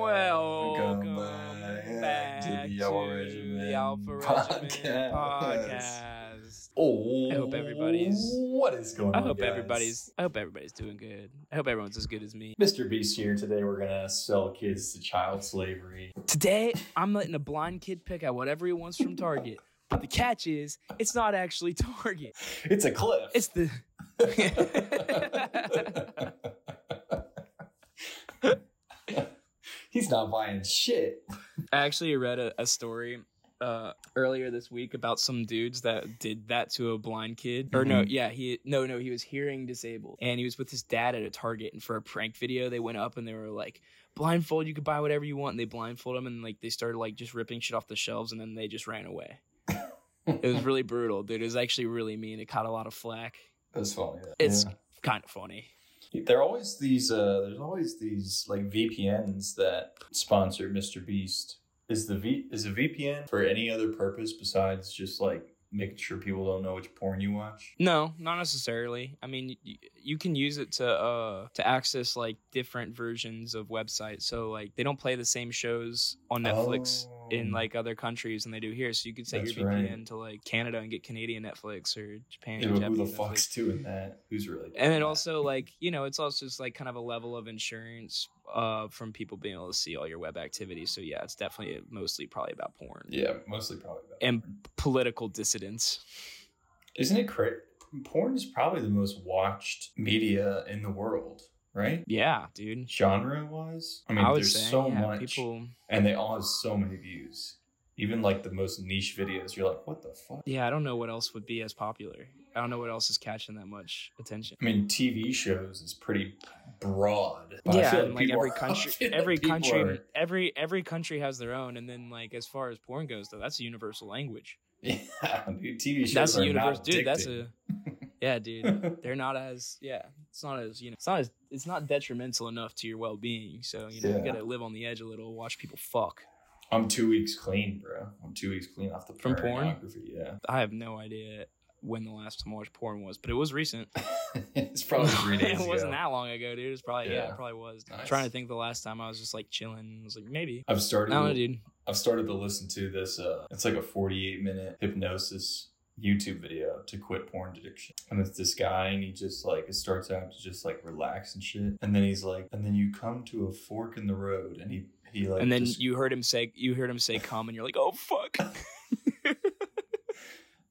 Well, welcome back to the Alpha Regiment the Alpha Regiment podcast. Oh, I hope everybody's- oh, What is going I on? hope guys? everybody's. I hope everybody's doing good. I hope everyone's as good as me. Mr. Beast here. Today we're gonna sell kids to child slavery. Today, I'm letting a blind kid pick out whatever he wants from Target. But the catch is, it's not actually Target. It's a cliff. It's the. He's not buying shit. I actually read a, a story uh, earlier this week about some dudes that did that to a blind kid. Or no, Mhm. yeah, he no no he was hearing disabled, and he was with his dad at a Target, and for a prank video, they went up and they were like, blindfold, you could buy whatever you want, and they blindfold him, and like they started like just ripping shit off the shelves, and then they just ran away. it was really brutal, dude. It was actually really mean. It caught a lot of flack. That's funny. It's Yeah. kind of funny. There are always these. Uh, there's always these like VPNs that sponsor Mr. Beast. Is the V is a VPN for any other purpose besides just like making sure people don't know which porn you watch? No, not necessarily. I mean, you, you can use it to uh to access like different versions of websites. So like they don't play the same shows on Netflix in Oh. like other countries than they do here. So you could set That's your VPN right. to like Canada and get Canadian Netflix or Japan. Yeah, who the fuck's doing that? Who's really? And then also like you know it's also just like kind of a level of insurance uh from people being able to see all your web activities. So yeah, it's definitely mostly probably about porn yeah, mostly probably about and porn. political dissidents. Isn't it crazy? Porn is probably the most watched media in the world, right? Yeah, dude. Genre wise, I mean, I there's say so yeah, much, people. and they all have so many views. Even like the most niche videos, you're like, what the fuck? Yeah, I don't know what else would be as popular. I don't know what else is catching that much attention. I mean, TV shows is pretty broad. but I yeah, feel and like every country, every country, are- every every country has their own. And then like as far as porn goes, though, that's a universal language. yeah, dude, TV shows That's a universe, dude. That's a yeah, dude. They're not as yeah. It's not as you know. It's not as it's not detrimental enough to your well being. So you know you gotta live on the edge a little. Watch people fuck. I'm two weeks clean, bro. I'm two weeks clean off the From porn? pornography. Yeah, I have no idea when the last time I watched porn was, but it was recent. it's probably three days. it wasn't ago. that long ago, dude. It was probably yeah, Yeah. it probably was. I'm trying to think the last time I was just like chilling. I was like maybe. I've started. I dude. I've started to listen to this. Uh, it's like a 48 minute hypnosis YouTube video to quit porn addiction. And it's this guy, and he just like it starts out to just like relax and shit, and then he's like, and then you come to a fork in the road, and he he like, and then just- you heard him say you heard him say come and you're like oh fuck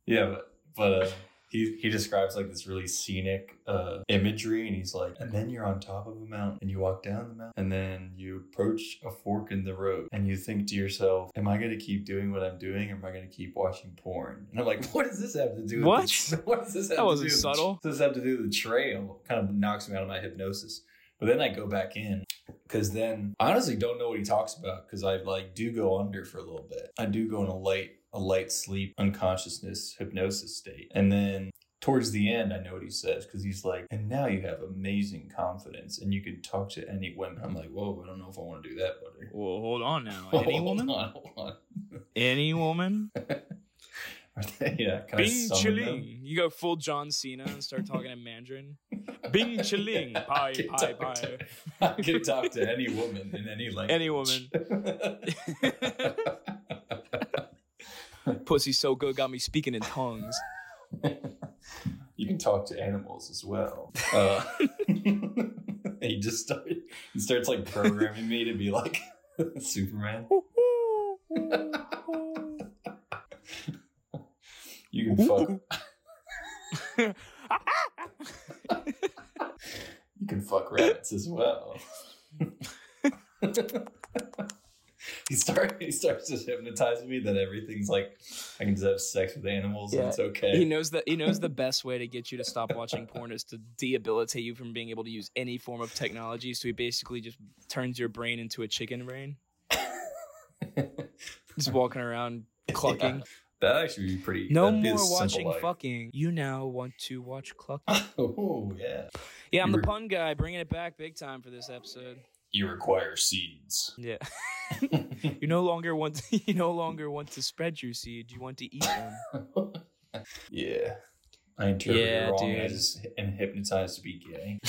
yeah, but but uh, he he describes like this really scenic uh, imagery, and he's like, and then you're on top of a mountain, and you walk down the mountain, and then you approach a fork in the road, and you think to yourself, am I gonna keep doing what I'm doing, or am I gonna keep watching porn? And I'm like, what does this have to do? with What? the- what does this have That to wasn't do? with- subtle. What does this have to do with the trail? Kind of knocks me out of my hypnosis. But then I go back in because then I honestly don't know what he talks about because I like do go under for a little bit. I do go in a light a light sleep unconsciousness hypnosis state, and then towards the end I know what he says because he's like, and now you have amazing confidence and you can talk to any woman. I'm like, whoa, I don't know if I want to do that, buddy. well hold on now any Hold woman on, hold on. any woman they- yeah, bing chilling you go full john cena and start talking in mandarin bing chilling I pie pie pie to- I can talk to any woman in any language. Any woman. Pussy so good got me speaking in tongues you can talk to animals as well. Uh, he just started, he starts like programming me to be like Superman. You can fuck. You can fuck rabbits as well. he start he starts just hypnotizing me that everything's like I can just have sex with animals and it's okay. he knows that he knows the best way to get you to stop watching porn is to debilitate you from being able to use any form of technology. So he basically just turns your brain into a chicken brain. Just walking around clucking. That'd actually be pretty. no more watching fucking. You now want to watch clucking. Oh yeah. yeah i'm You the pun guy. Bringing it back big time for this episode You require seeds. yeah you no longer want to, you no longer want to spread your seed you want to eat them yeah. I interpreted Yeah, it wrong. Dude. just am hypnotized to be gay.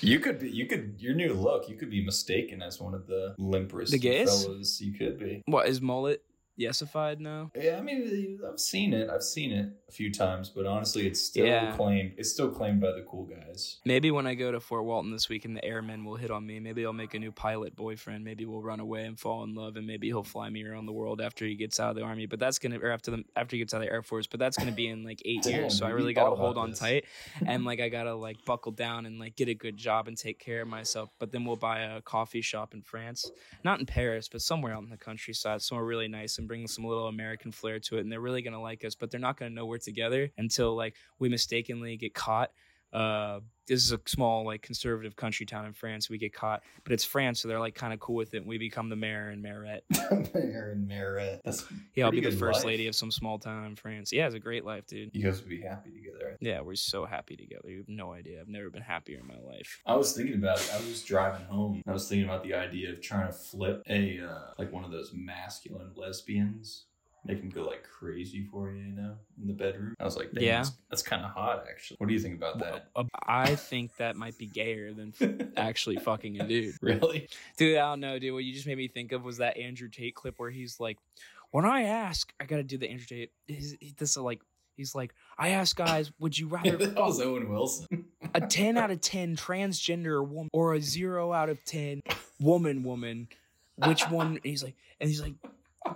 You could be. You could. Your new look. You could be mistaken as one of the limperest The gays? fellas. You could be. What is mullet yesified now? Yeah, I mean, I've seen it. I've seen it a few times, but honestly, it's still Yeah. claimed. It's still claimed by the cool guys. Maybe when I go to Fort Walton this week and the airmen will hit on me, maybe I'll make a new pilot boyfriend. Maybe we'll run away and fall in love, and maybe he'll fly me around the world after he gets out of the army. But that's gonna, or after the after he gets out of the air force. But that's gonna be in like eight Damn, years. So I really gotta hold on this. tight, and like I gotta like buckle down and like get a good job and take care of myself. But then we'll buy a coffee shop in France, not in Paris, but somewhere out in the countryside, somewhere really nice, and bring some little American flair to it. And they're really gonna like us, but they're not gonna know we're together until like we mistakenly get caught. Uh, this is a small like conservative country town in France. We get caught, but it's France, so they're like kind of cool with it. And we become the mayor and mayorette. Mayor and Mayorette. That's Yeah, I'll be the first life. lady of some small town in France. Yeah, it's a great life, dude. You guys would be happy together. Yeah, we're so happy together. You have no idea. I've never been happier in my life. I was thinking about it. I was driving home. I was thinking about the idea of trying to flip a uh, like one of those masculine lesbians, make them go like crazy for you, you know, in the bedroom. I was like, Dang, Yeah. that's, that's kind of hot, actually. What do you think about that? Uh, I think that might be gayer than f- actually fucking a dude. really? Dude, I don't know, dude. What you just made me think of was that Andrew Tate clip where he's like, "When I ask, I gotta do the Andrew Tate." He's, he, this is like, he's like, "I ask guys, would you rather that was Owen Wilson. a ten out of ten transgender woman or a zero out of ten woman woman? Which one?" He's like, and he's like,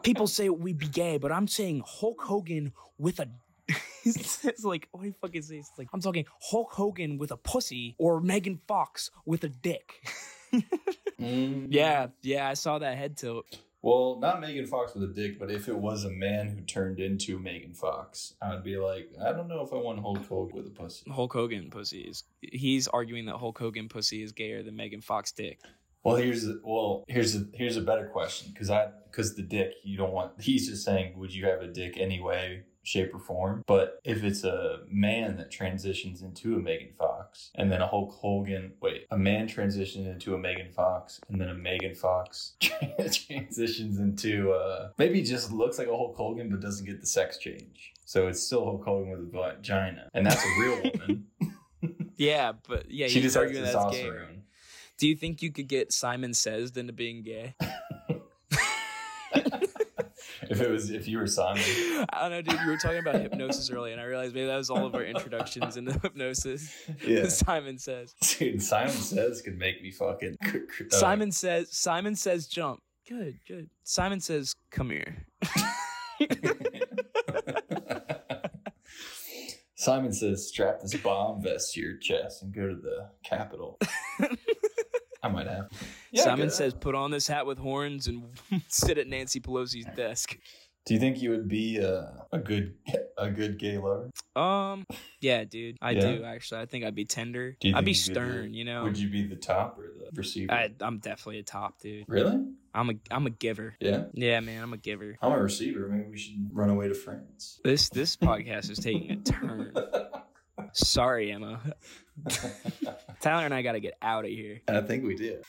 "People say we be gay, but I'm saying Hulk Hogan with a." it's like what you fucking say? It's like I'm talking Hulk Hogan with a pussy or Megan Fox with a dick. Mm. Yeah, yeah, I saw that head tilt. Well, not Megan Fox with a dick, but if it was a man who turned into Megan Fox, I would be like, I don't know if I want Hulk Hogan with a pussy. Hulk Hogan pussy is. He's arguing that Hulk Hogan pussy is gayer than Megan Fox dick. Well, here's a, well, here's a here's a better question because I because the dick you don't want. He's just saying, would you have a dick anyway, shape or form? But if it's a man that transitions into a Megan Fox and then a Hulk Hogan, wait, a man transitions into a Megan Fox and then a Megan Fox transitions into uh maybe just looks like a Hulk Hogan but doesn't get the sex change. So it's still Hulk Hogan with a vagina, and that's a real woman. Yeah, but yeah, she just arguing that's gay. Do you think you could get Simon Says into being gay? If it was, if you were Simon, I don't know, dude. You were talking about hypnosis earlier, and I realized maybe that was all of our introductions into hypnosis. yeah, Simon Says. dude, Simon Says could make me fucking. uh, Simon says. Simon says jump. Good, good. Simon says come here. Simon says, strap this bomb vest to your chest and go to the Capitol. I might have. Yeah, Simon says put on this hat with horns and sit at Nancy Pelosi's desk. "Do you think you would be a, a good a good gay lover? Um, yeah, dude, I Yeah? do actually. I think I'd be tender. Do you I'd be think you could do- stern, you know. Would you be the top or the receiver? I, I'm definitely a top dude. really? I'm a I'm a giver. Yeah, Yeah, man, I'm a giver. I'm a receiver. Maybe we should run away to France. This this podcast is taking a turn. Sorry, Emma. Tyler and I got to get out of here. I think we did.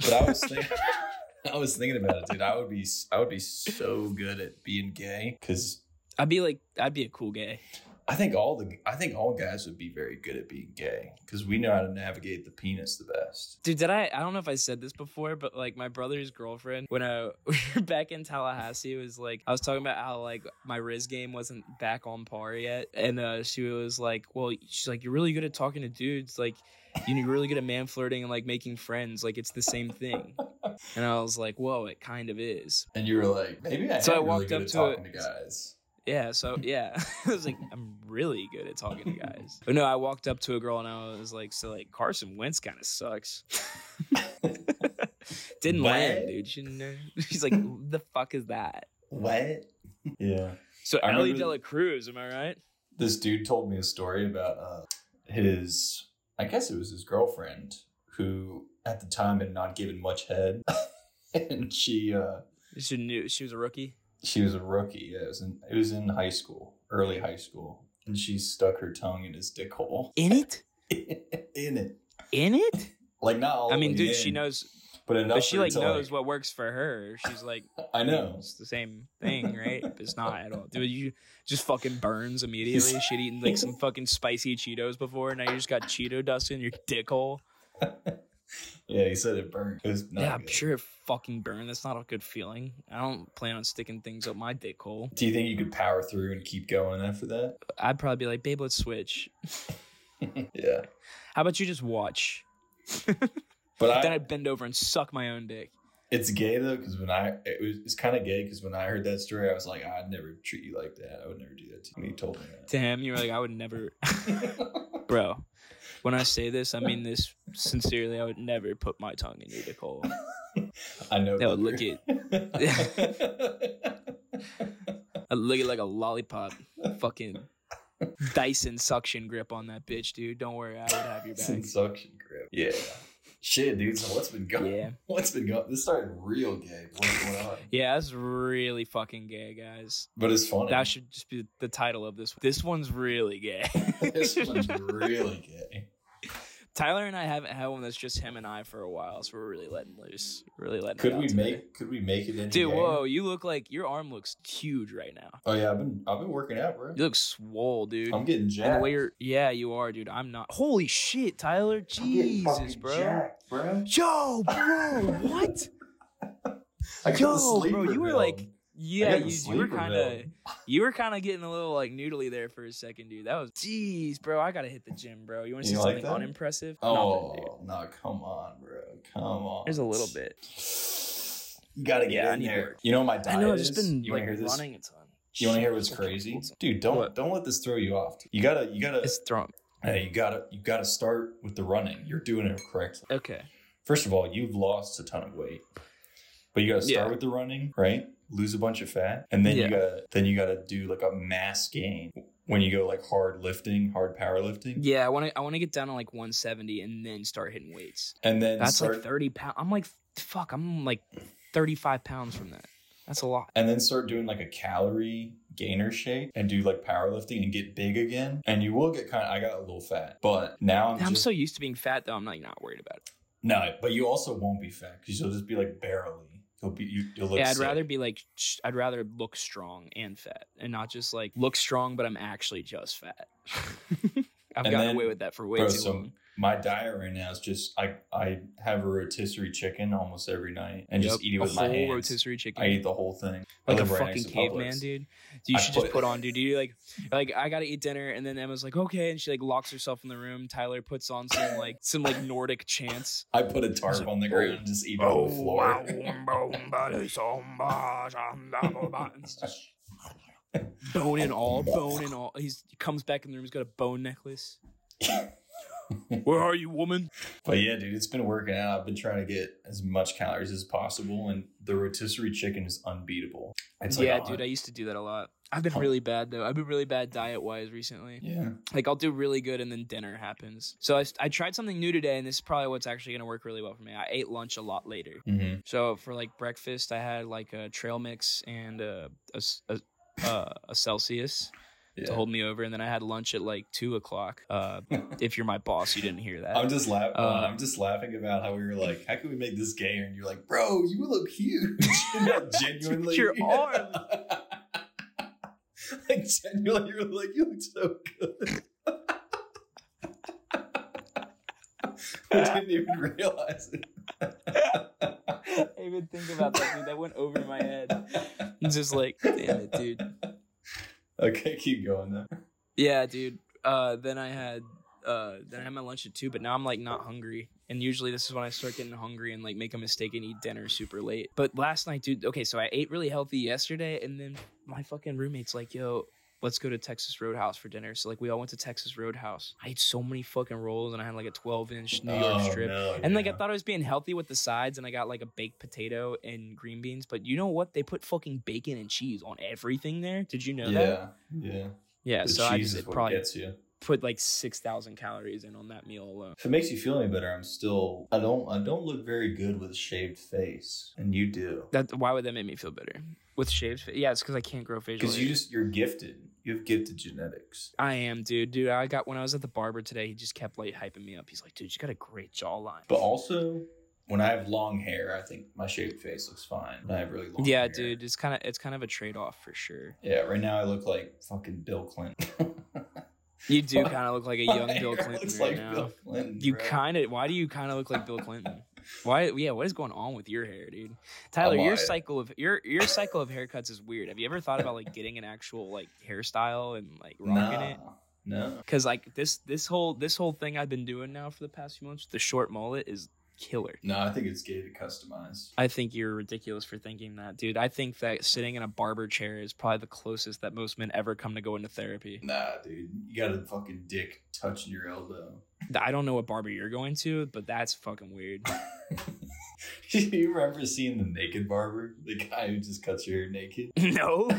But I was thinking, I was thinking about it, dude. I would be, I would be so good at being gay because I'd be like, I'd be a cool gay. I think all the, I think all guys would be very good at being gay because we know how to navigate the penis the best. Dude, did I? I don't know if I said this before, but like my brother's girlfriend, when I we were back in Tallahassee, was like I was talking about how like my Riz game wasn't back on par yet, and uh, she was like, "Well, she's like, you're really good at talking to dudes, like." You're really good at man flirting and like making friends. Like it's the same thing. And I was like, whoa, it kind of is. And you were like, maybe I So I really walked good up to talking to guys. Yeah, so yeah, I was like, I'm really good at talking to guys. But no, I walked up to a girl and I was like, so like Carson Wentz kind of sucks. Didn't land, dude. She didn't know. She's like, the fuck is that? What? Yeah. So I Ellie Dela Cruz, am I right? This dude told me a story about uh, his, I guess it was his girlfriend who at the time had not given much head, and she. uh She knew she was a rookie. She was a rookie. Yeah, it was in it was in high school, early high school, and she stuck her tongue in his dick hole. In it? in it, In it? like not all. I mean, dude, in, she knows, but enough. but she for it like knows what works for her. She's like, I know. it's the same thing, right? But it's not at all, dude. You just fucking burns immediately. She'd eaten like some fucking spicy Cheetos before, and now you just got Cheeto dust in your dick hole. yeah, he said it burned. It yeah, I'm good. sure it fucking burned. That's not a good feeling. I don't plan on sticking things up my dick hole. Do you think you could power through and keep going after that? I'd probably be like, babe, let's switch. yeah. How about you just watch? But then I'd bend over and suck my own dick. it's gay though, because when I it was it's kind of gay because when I heard that story, I was like, I'd never treat you like that. I would never do that to you. When he told me To him, you were like, I would never, bro. When I say this, I mean this sincerely. I would never put my tongue in your dick hole. I know. That would look it. I'd lick it like a lollipop. Fucking Dyson suction grip on that bitch, dude. Don't worry, I would have your back. suction grip. Yeah. Shit, dude. So what's been going? Yeah. What's been going? This started real gay. What's going on? Yeah, that's really fucking gay, guys. But it's funny. That should just be the title of this. This one's really gay. this one's really gay. Tyler and I haven't had one that's just him and I for a while, so we're really letting loose. Really letting. Could it out we today. make? Could we make it in? Dude, whoa! You look like your arm looks huge right now. Oh yeah, I've been I've been working out, bro. You look swole, dude. I'm getting and jacked. the way you're, yeah, you are, dude. I'm not. Holy shit, Tyler! I'm Jesus, bro. jacked, bro. Yo, bro, what? I got Yo, bro, you were like, yeah, you, you were kind of, you were kind of getting a little like noodly there for a second, dude. That was, jeez, bro. I gotta hit the gym, bro. You want to see like something that? unimpressive? Oh Nothing, no! Come on, bro. Come on. There's a little bit. You gotta get Yeah, in there. work. You know my diet I know. I've just been you like hear this? running a ton. You want to hear what's crazy, dude? Don't What? don't let this throw you off. You gotta you gotta It's thrown. hey you gotta you gotta start with the running. You're doing it correctly. Okay. First of all, you've lost a ton of weight, but you gotta start Yeah. with the running, right? Lose a bunch of fat, and then Yeah. you gotta then you gotta do like a mass gain when you go like hard lifting, hard powerlifting, Yeah, I want to. I want to get down to like 170 and then start hitting weights. and then That's start like 30 pounds. I'm like, fuck. I'm like 35 pounds from that. That's a lot. and then start doing like a calorie gainer shake and do like powerlifting and get big again. And you will get kind of I got a little fat, but now I'm, I'm just so used to being fat though. I'm like not worried about it. no, but you also won't be fat because you'll just be like barely. Be you, yeah, I'd sick. rather be like. I'd rather look strong and fat, and not just like look strong, but I'm actually just fat. I've And gotten then- away with that for way Bro, too so long. My diet right now is just I I have a rotisserie chicken almost every night and just eat it a with my whole hands. rotisserie chicken. I eat the whole thing. Like a right fucking caveman, dude. You should just put- put on, dude. You like, like I gotta eat dinner, and then Emma's like, okay, and she like locks herself in the room. Tyler puts on some like some like Nordic chants. I put a tarp on the ground and just eat it oh, on the floor. bone and all, bone and all. He's he comes back in the room. He's got a bone necklace. Where are you, woman? But yeah, dude, it's been working out. I've been trying to get as much calories as possible, and the rotisserie chicken is unbeatable. It's yeah, a dude, I used to do that a lot. I've been really bad though. I've been really bad diet wise recently. yeah. Like I'll do really good and then dinner happens. So I, I tried something new today, and this is probably what's actually gonna work really well for me. I ate lunch a lot later. Mm-hmm. So for like breakfast, I had like a trail mix and a a, s- a, uh, a Celsius Yeah. to hold me over, and then I had lunch at like two o'clock. Uh, if you're my boss, you didn't hear that. I'm just laughing. Uh, I'm just laughing about how we were like, how can we make this gayer? And you're like, bro, you look huge. genuinely, Your arm. like genuinely, you're like, you look so good. I didn't even realize it. I didn't even think about that, dude. That went over my head. I'm just like, damn it, dude. Okay, keep going though. Yeah, dude. Uh, then I had uh, then I had my lunch at two, but now I'm like not hungry. And usually this is when I start getting hungry and like make a mistake and eat dinner super late. But last night, dude. Okay, so I ate really healthy yesterday, and then my fucking roommate's like, "Yo, let's go to Texas Roadhouse for dinner." So like we all went to Texas Roadhouse. I ate so many fucking rolls, and I had like a 12 inch New York Oh, strip. no, And like I thought I was being healthy with the sides, and I got like a baked potato and green beans. But you know what? They put fucking bacon and cheese on everything there. Did you know that? yeah, yeah. Yeah. The so I just it probably gets you. put like six thousand calories in on that meal alone. If it makes you feel any better, I'm still. I don't. I don't look very good with a shaved face, and you do. That why would that make me feel better with shaved? Face? Yeah, it's because I can't grow facial. Because hair. you just you're gifted. You have gifted genetics. I am, dude. Dude, I got when I was at the barber today. He just kept like hyping me up. He's like, dude, you got a great jawline. But also, when I have long hair, I think my shaved face looks fine. When I have really long hair. Yeah, hair. dude. It's kind of it's kind of a trade off for sure. Yeah, right now I look like fucking Bill Clinton. You do kind of look like a young Bill Clinton looks right like now. Bill Clinton, You kind of. Why do you kind of look like Bill Clinton? Why? Yeah. What is going on with your hair, dude? Tyler, your cycle of your your cycle of haircuts is weird. Have you ever thought about like getting an actual like hairstyle and like rocking nah, it? No. Cause like this this whole this whole thing I've been doing now for the past few months, the short mullet is killer. No, I think it's gay to customize. I think you're ridiculous for thinking that, dude. I think that sitting in a barber chair is probably the closest that most men ever come to go into therapy. Nah, dude. You got a fucking dick touching your elbow. I don't know what barber you're going to, but that's fucking weird. Do you remember seeing the naked barber? The guy who just cuts your hair naked? no,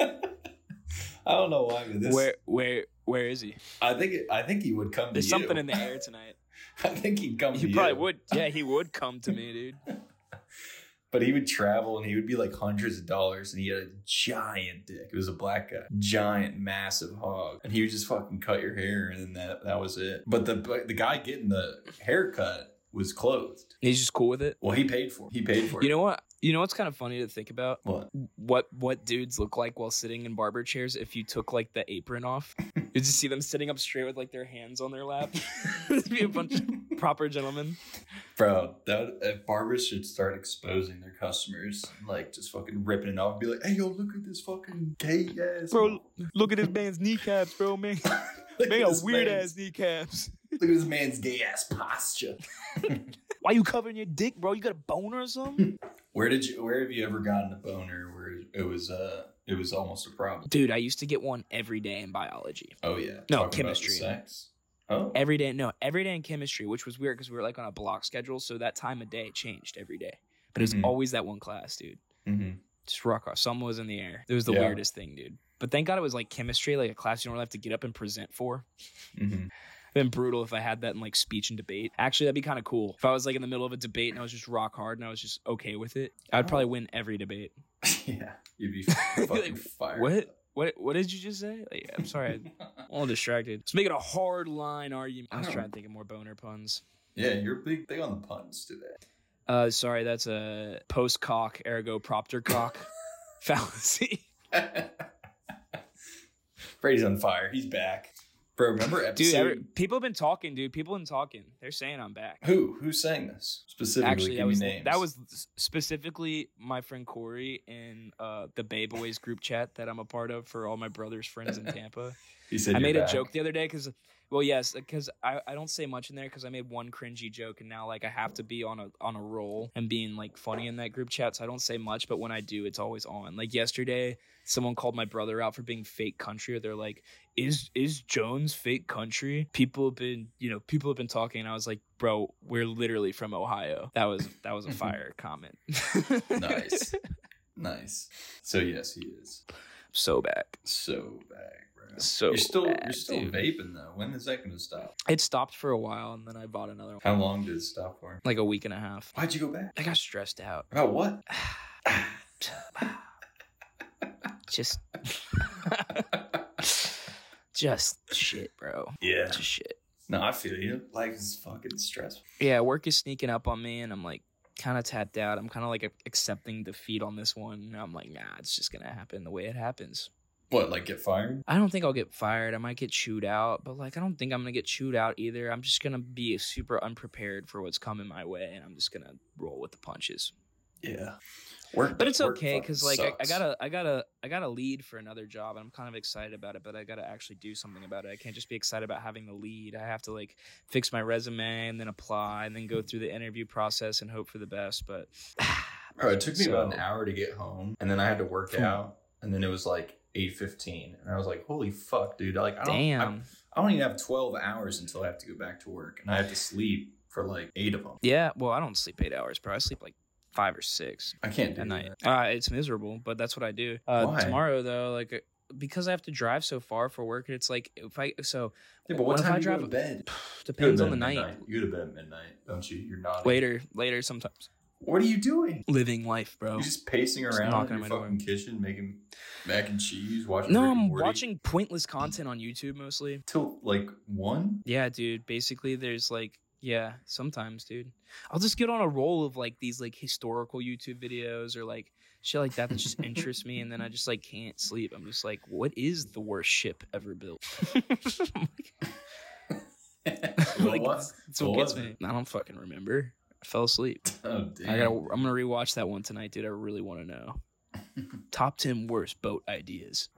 I don't know why, this. where where where is he? I think I think he would come There's something you. in the air tonight. I think he'd come He probably you. would. Yeah, he would come to me, dude. But he would travel and he would be like hundreds of dollars and he had a giant dick. It was a black guy. Giant, massive hog. And he would just fucking cut your hair and then that, that was it. But the but the guy getting the haircut was clothed. He's just cool with it. Well, he paid for it. He paid for it. You know what? You know what's kind of funny to think about? what? What what dudes look like while sitting in barber chairs if you took like the apron off? You'd just see them sitting up straight with like their hands on their lap. It'd be a bunch of proper gentlemen. Bro, that uh, barbers should start exposing their customers, like just fucking ripping it off and be like, hey yo, look at this fucking gay ass. Bro, look at this man's kneecaps, bro, man. At got weird ass kneecaps. Look at this man's gay ass posture. Why you covering your dick, bro? You got a boner or something? Where did you? Where have you ever gotten a boner where it was uh it was almost a problem? Dude, I used to get one every day in biology. Oh yeah, No, Talking chemistry. sex. Oh, Every day, no, every day in chemistry, which was weird because we were like on a block schedule, so that time of day changed every day. But it was Mhm. always that one class, dude. Mm-hmm. Just rock off. Something was in the air. It was the Yeah. weirdest thing, dude. But thank God it was like chemistry, like a class you don't really have to get up and present for. hmm It'd been brutal if I had that in like speech and debate. Actually, that'd be kind of cool. If I was like in the middle of a debate and I was just rock hard and I was just okay with it, I'd probably win every debate. yeah, you'd be fucking Like, fired. What? What? What did you just say? Like, I'm sorry, I'm all distracted. Let's make it a hard line argument. I was trying to think of more boner puns. yeah, you're big big on the puns today. Uh, sorry, that's a post cock ergo propter cock fallacy. Brady's on fire. He's back, bro. Remember episode? Dude, every, people have been talking, dude. People have been talking. They're saying I'm back. Who who's saying this specifically? Actually, that was names. that was specifically my friend Corey in uh, the Bay Boys group chat that I'm a part of for all my brother's friends in Tampa. He said I made a joke the other day because, well, yes, because I, I don't say much in there because I made one cringy joke and now like I have to be on a on a roll and being like funny in that group chat, so I don't say much. But when I do, it's always on. Like yesterday, someone called my brother out for being fake country. or They're like, "Is is Jones fake country?" People have been, you know, people have been talking. And I was like, "Bro, we're literally from Ohio." That was that was a mm-hmm. fire comment. Nice. Nice. So yes, he is. so back. So back, bro. So you're still bad, you're still dude. vaping though. When is that going to stop? It stopped for a while and then I bought another one. How long did it stop for? Like a week and a half. Why'd you go back? I got stressed out. About what? just just shit bro yeah. just shit No, I feel you. Life is fucking stressful. yeah work is sneaking up on me and i'm like kind of tapped out i'm kind of like accepting defeat on this one and i'm like nah it's just gonna happen the way it happens What, like get fired? i don't think i'll get fired i might get chewed out but like i don't think i'm gonna get chewed out either i'm just gonna be super unprepared for what's coming my way and i'm just gonna roll with the punches Yeah. Work, but it's okay because like I, I gotta i gotta i gotta lead for another job and i'm kind of excited about it but i gotta actually do something about it i can't just be excited about having the lead i have to like fix my resume and then apply and then go through the interview process and hope for the best but Bro, it took me about an hour to get home, and then I had to work Hmm. out, and then it was like eight fifteen, and I was like, "Holy fuck, dude! Like, I don't, damn I, I don't even have twelve hours until I have to go back to work, and I have to sleep for like eight of them. yeah well i don't sleep eight hours bro i sleep like five or six I can't do at night that. uh, it's miserable but that's what i do uh, Why? tomorrow though like uh, because i have to drive so far for work and it's like if i so Yeah, but what time I do you go drive to bed? Depends on the night midnight. You go to bed at midnight, don't you? You're not later later sometimes What are you doing? living life bro You're just pacing Just around knocking in your my fucking kitchen, making mac and cheese, watching. No, I'm watching pointless content on YouTube mostly. till like one. Yeah, dude. Basically, there's like, yeah, sometimes, dude. I'll just get on a roll of like these like historical YouTube videos or like shit like that that just interests me, and then I just like can't sleep. I'm just like, what is the worst ship ever built? what like, was? That's what What gets was me. I don't fucking remember. I fell asleep. Oh damn! I gotta. I'm gonna rewatch that one tonight, dude. I really want to know. Top ten worst boat ideas.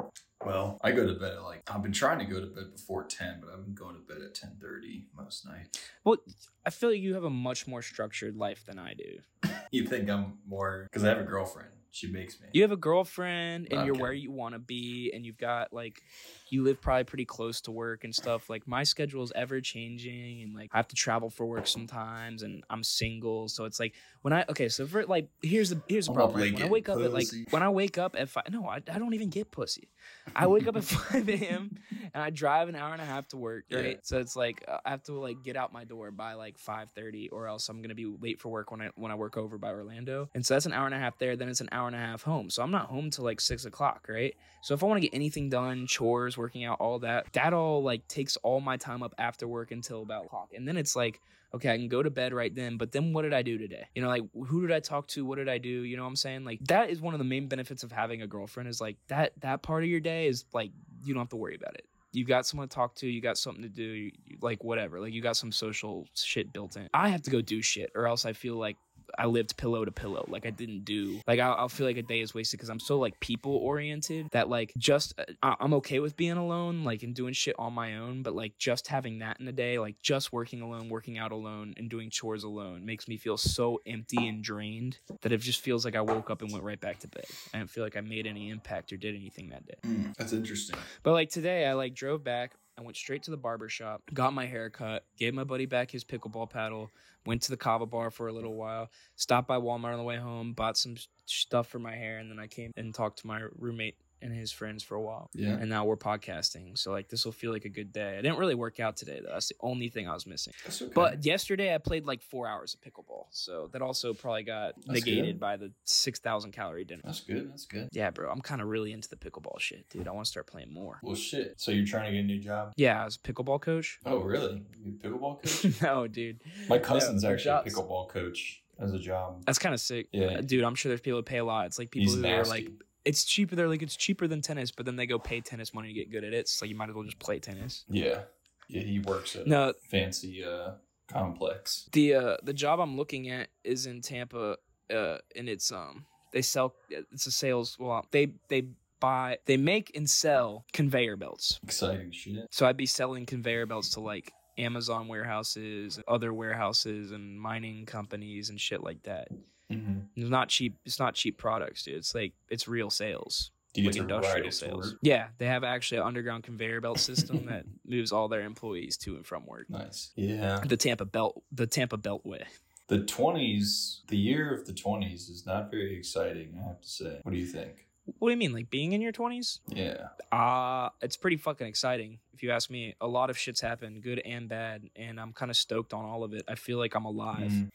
Well, I go to bed at like I've been trying to go to bed before ten, but I've been going to bed at ten thirty most nights. Well, I feel like you have a much more structured life than I do. You think I'm more because I have a girlfriend. She makes me. You have a girlfriend, and you're where you want to be, and you've got like, you live probably pretty close to work and stuff. Like my schedule is ever changing, and like I have to travel for work sometimes, and I'm single, so it's like when I okay, so for like here's the here's the problem. When I wake up at like when I wake up at five, no, I, I don't even get pussy. I wake up at five a.m. and I drive an hour and a half to work. Yeah. Right, so it's like uh, I have to like get out my door by like five thirty, or else I'm gonna be late for work when I when I work over by Orlando. And so that's an hour and a half there. Then it's an hour and a half home. So I'm not home till like six o'clock, right? So if I want to get anything done, chores, working out, all that, that all like takes all my time up after work until about o'clock. And then it's like, okay, I can go to bed right then. But then what did I do today? You know, like who did I talk to? What did I do? You know what I'm saying? Like that is one of the main benefits of having a girlfriend is like that that part of your day is like you don't have to worry about it. You got someone to talk to, you got something to do, you, like whatever. Like you got some social shit built in. I have to go do shit or else I feel like I lived pillow to pillow. Like I didn't do like I'll, I'll feel like a day is wasted because I'm so like people oriented that like just uh, I- I'm okay with being alone, like and doing shit on my own. But like just having that in a day, like just working alone, working out alone, and doing chores alone makes me feel so empty and drained that it just feels like I woke up and went right back to bed. I didn't feel like I made any impact or did anything that day. Mm, that's interesting. But like today, I like drove back. I went straight to the barber shop, got my hair cut, gave my buddy back his pickleball paddle, went to the kava bar for a little while, stopped by Walmart on the way home, bought some stuff for my hair, and then I came and talked to my roommate and his friends for a while. Yeah. And now we're podcasting. So like this will feel like a good day. I didn't really work out today though. That's the only thing I was missing. That's okay. But yesterday I played like four hours of pickleball. So that also probably got That's negated good. by the six thousand calorie dinner. that's good. That's good. Yeah, bro. I'm kind of really into the pickleball shit, dude. I want to start playing more. Well, shit. So you're trying to get a new job? Yeah, I was a pickleball coach. Oh, really? You pickleball coach? no, dude. My cousin's No, actually a pickleball coach as a job. That's kind of sick. Yeah. Dude, I'm sure there's people that pay a lot. It's like people He's who are like, it's cheaper. They're like, it's cheaper than tennis, but then they go pay tennis money to get good at it. So you might as well just play tennis. yeah. Yeah, he works at a No, fancy uh, complex. the uh, the job I'm looking at is in Tampa, uh, and it's um they sell it's a sales well they they buy they make and sell conveyor belts. Exciting shit. So I'd be selling conveyor belts to like Amazon warehouses, other warehouses, and mining companies and shit like that. Mm-hmm. It's not cheap. It's not cheap products, dude. It's like it's real sales, Do you like industrial sales. Yeah, they have actually an underground conveyor belt system that moves all their employees to and from work. Nice. Yeah. The Tampa Belt, the Tampa Beltway. The 20s, the year of the 20s is not very exciting, I have to say. What do you think? What do you mean, like being in your twenties? Yeah. Uh it's pretty fucking exciting. If you ask me, a lot of shit's happened, good and bad, and I'm kind of stoked on all of it. I feel like I'm alive. Mhm.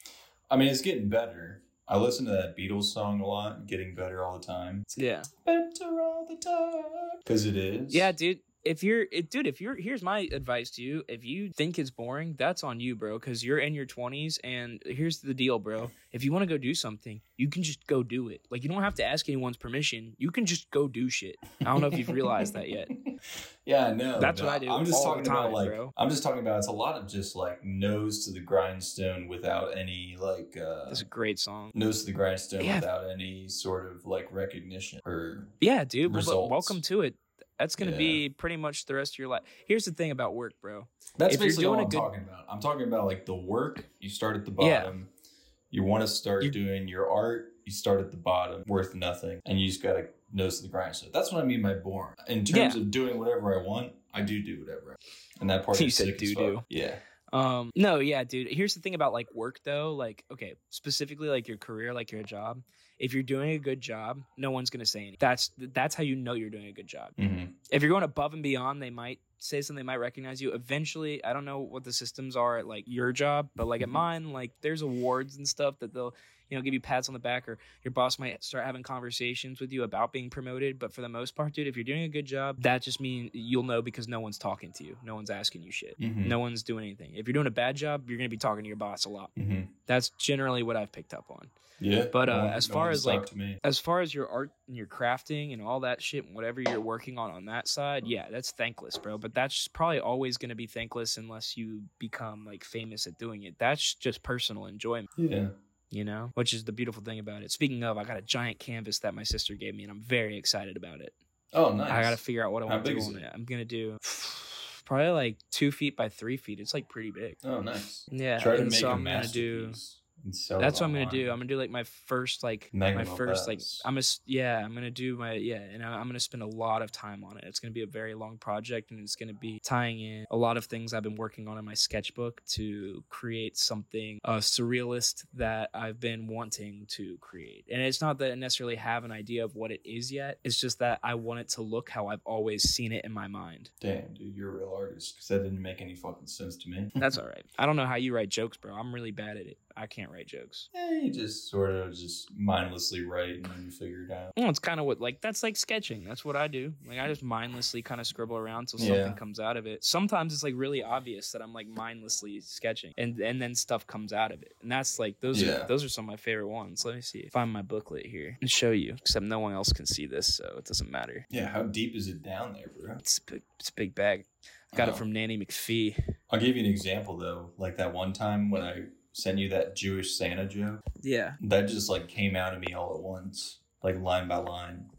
I mean, it's getting better. I listen to that Beatles song a lot, getting better all the time. Yeah. Better all the time. Because it is. Yeah, dude. If you're, it, dude, if you're, here's my advice to you. If you think it's boring, that's on you, bro. Because you're in your 20s, and here's the deal, bro. If you want to go do something, you can just go do it. Like you don't have to ask anyone's permission. You can just go do shit. I don't know if you've realized that yet. Yeah, no. That's no. what I do I'm just talking about like bro. I'm just talking about it's a lot of just like nose to the grindstone without any like uh That's a great song. nose to the grindstone Yeah. without any sort of like recognition or Yeah, dude. Well, welcome to it. That's gonna Yeah. be pretty much the rest of your life. Here's the thing about work, bro. That's If you're basically what I'm good- talking about. I'm talking about like the work. You start at the Yeah. bottom. You want to start You- doing your art. You start at the bottom, worth nothing, and you just gotta nose to the grindstone. That's what I mean by boring. In terms Yeah. of doing whatever I want, I do do whatever. I. And that part You is said sick do-do. Yeah. Um, no, yeah, dude. Here's the thing about like work though. Like, okay, specifically like your career, like your job. If you're doing a good job, no one's gonna say anything. That's that's how you know you're doing a good job. hmm If you're going above and beyond, they might say something, they might recognize you. Eventually, I don't know what the systems are at like your job, but like at Mhm. mine, like there's awards and stuff that they'll you know give you pats on the back or your boss might start having conversations with you about being promoted but for the most part dude if you're doing a good job that just means you'll know because no one's talking to you no one's asking you shit Mhm. no one's doing anything if you're doing a bad job you're going to be talking to your boss a lot hmm that's generally what i've picked up on Yeah. But, uh, No as no far as, like, as far as your art and your crafting and all that shit, and whatever you're working on on that side, yeah, that's thankless, bro. But that's probably always going to be thankless unless you become like famous at doing it. That's just personal enjoyment, Yeah. You know, which is the beautiful thing about it. Speaking of, I got a giant canvas that my sister gave me, and I'm very excited about it. Oh, nice. I got to figure out what I want to do on it? it. I'm gonna do probably like two feet by three feet. It's like pretty big. Oh, nice. Yeah, Try to and make so a I'm gonna do. Sell That's what I'm gonna do. I'm gonna do like my first like Magnum my first like. I'm gonna yeah I'm gonna do my yeah and I'm gonna spend a lot of time on it. It's gonna be a very long project and it's gonna be tying in a lot of things I've been working on in my sketchbook to create something uh, surrealist that I've been wanting to create. And it's not that I necessarily have an idea of what it is yet. It's just that I want it to look how I've always seen it in my mind. Damn, dude, you're a real artist. Because that didn't make any fucking sense to me. That's all right. I don't know how you write jokes, bro. I'm really bad at it. I can't write jokes. Yeah, you just sort of just mindlessly write and then you figure it out. Well, it's kind of what like that's like sketching. That's what I do. Like I just mindlessly kind of scribble around till something Yeah. comes out of it. Sometimes it's like really obvious that I'm like mindlessly sketching, and and then stuff comes out of it. And that's like those Yeah. are those are some of my favorite ones. Let me see. Find my booklet here and show you. Except no one else can see this, so it doesn't matter. Yeah, how deep is it down there, bro? It's a big, it's a big bag. I got Oh. it from Nanny McPhee. I'll give you an example though. Like that one time when I sent you that Jewish Santa joke, Yeah. that just like came out of me all at once, like line by line.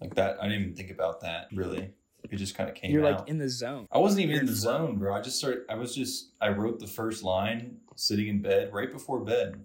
Like that, I didn't even think about that really. It just kind of came You're out. like in the zone. I wasn't even in the You're- zone, bro. I just started. I was just. I wrote the first line sitting in bed right before bed,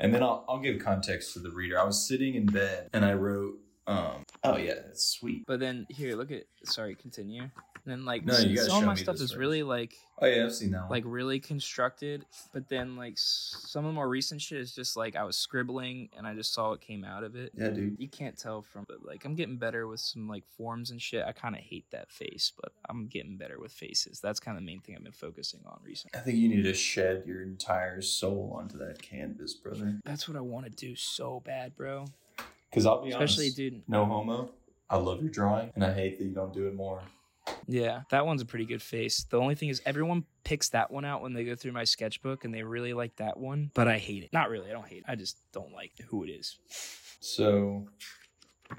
and then I'll I'll give context to the reader. I was sitting in bed and I wrote. Um. Oh yeah, that's sweet. But then here, look at. Sorry, continue. And then like No, you gotta some of show my stuff is first. really like Oh yeah, I've seen that one. like really constructed but then like some of the more recent shit is just like i was scribbling and i just saw what came out of it yeah, dude. you can't tell from but like i'm getting better with some like forms and shit i kind of hate that face but i'm getting better with faces that's kind of the main thing i've been focusing on recently I think you need to shed your entire soul onto that canvas, brother. that's what i want to do so bad bro Because I'll be especially honest, dude no homo. I love your drawing, and I hate that you don't do it more. yeah that one's a pretty good face the only thing is everyone picks that one out when they go through my sketchbook and they really like that one but i hate it not really i don't hate it i just don't like who it is So,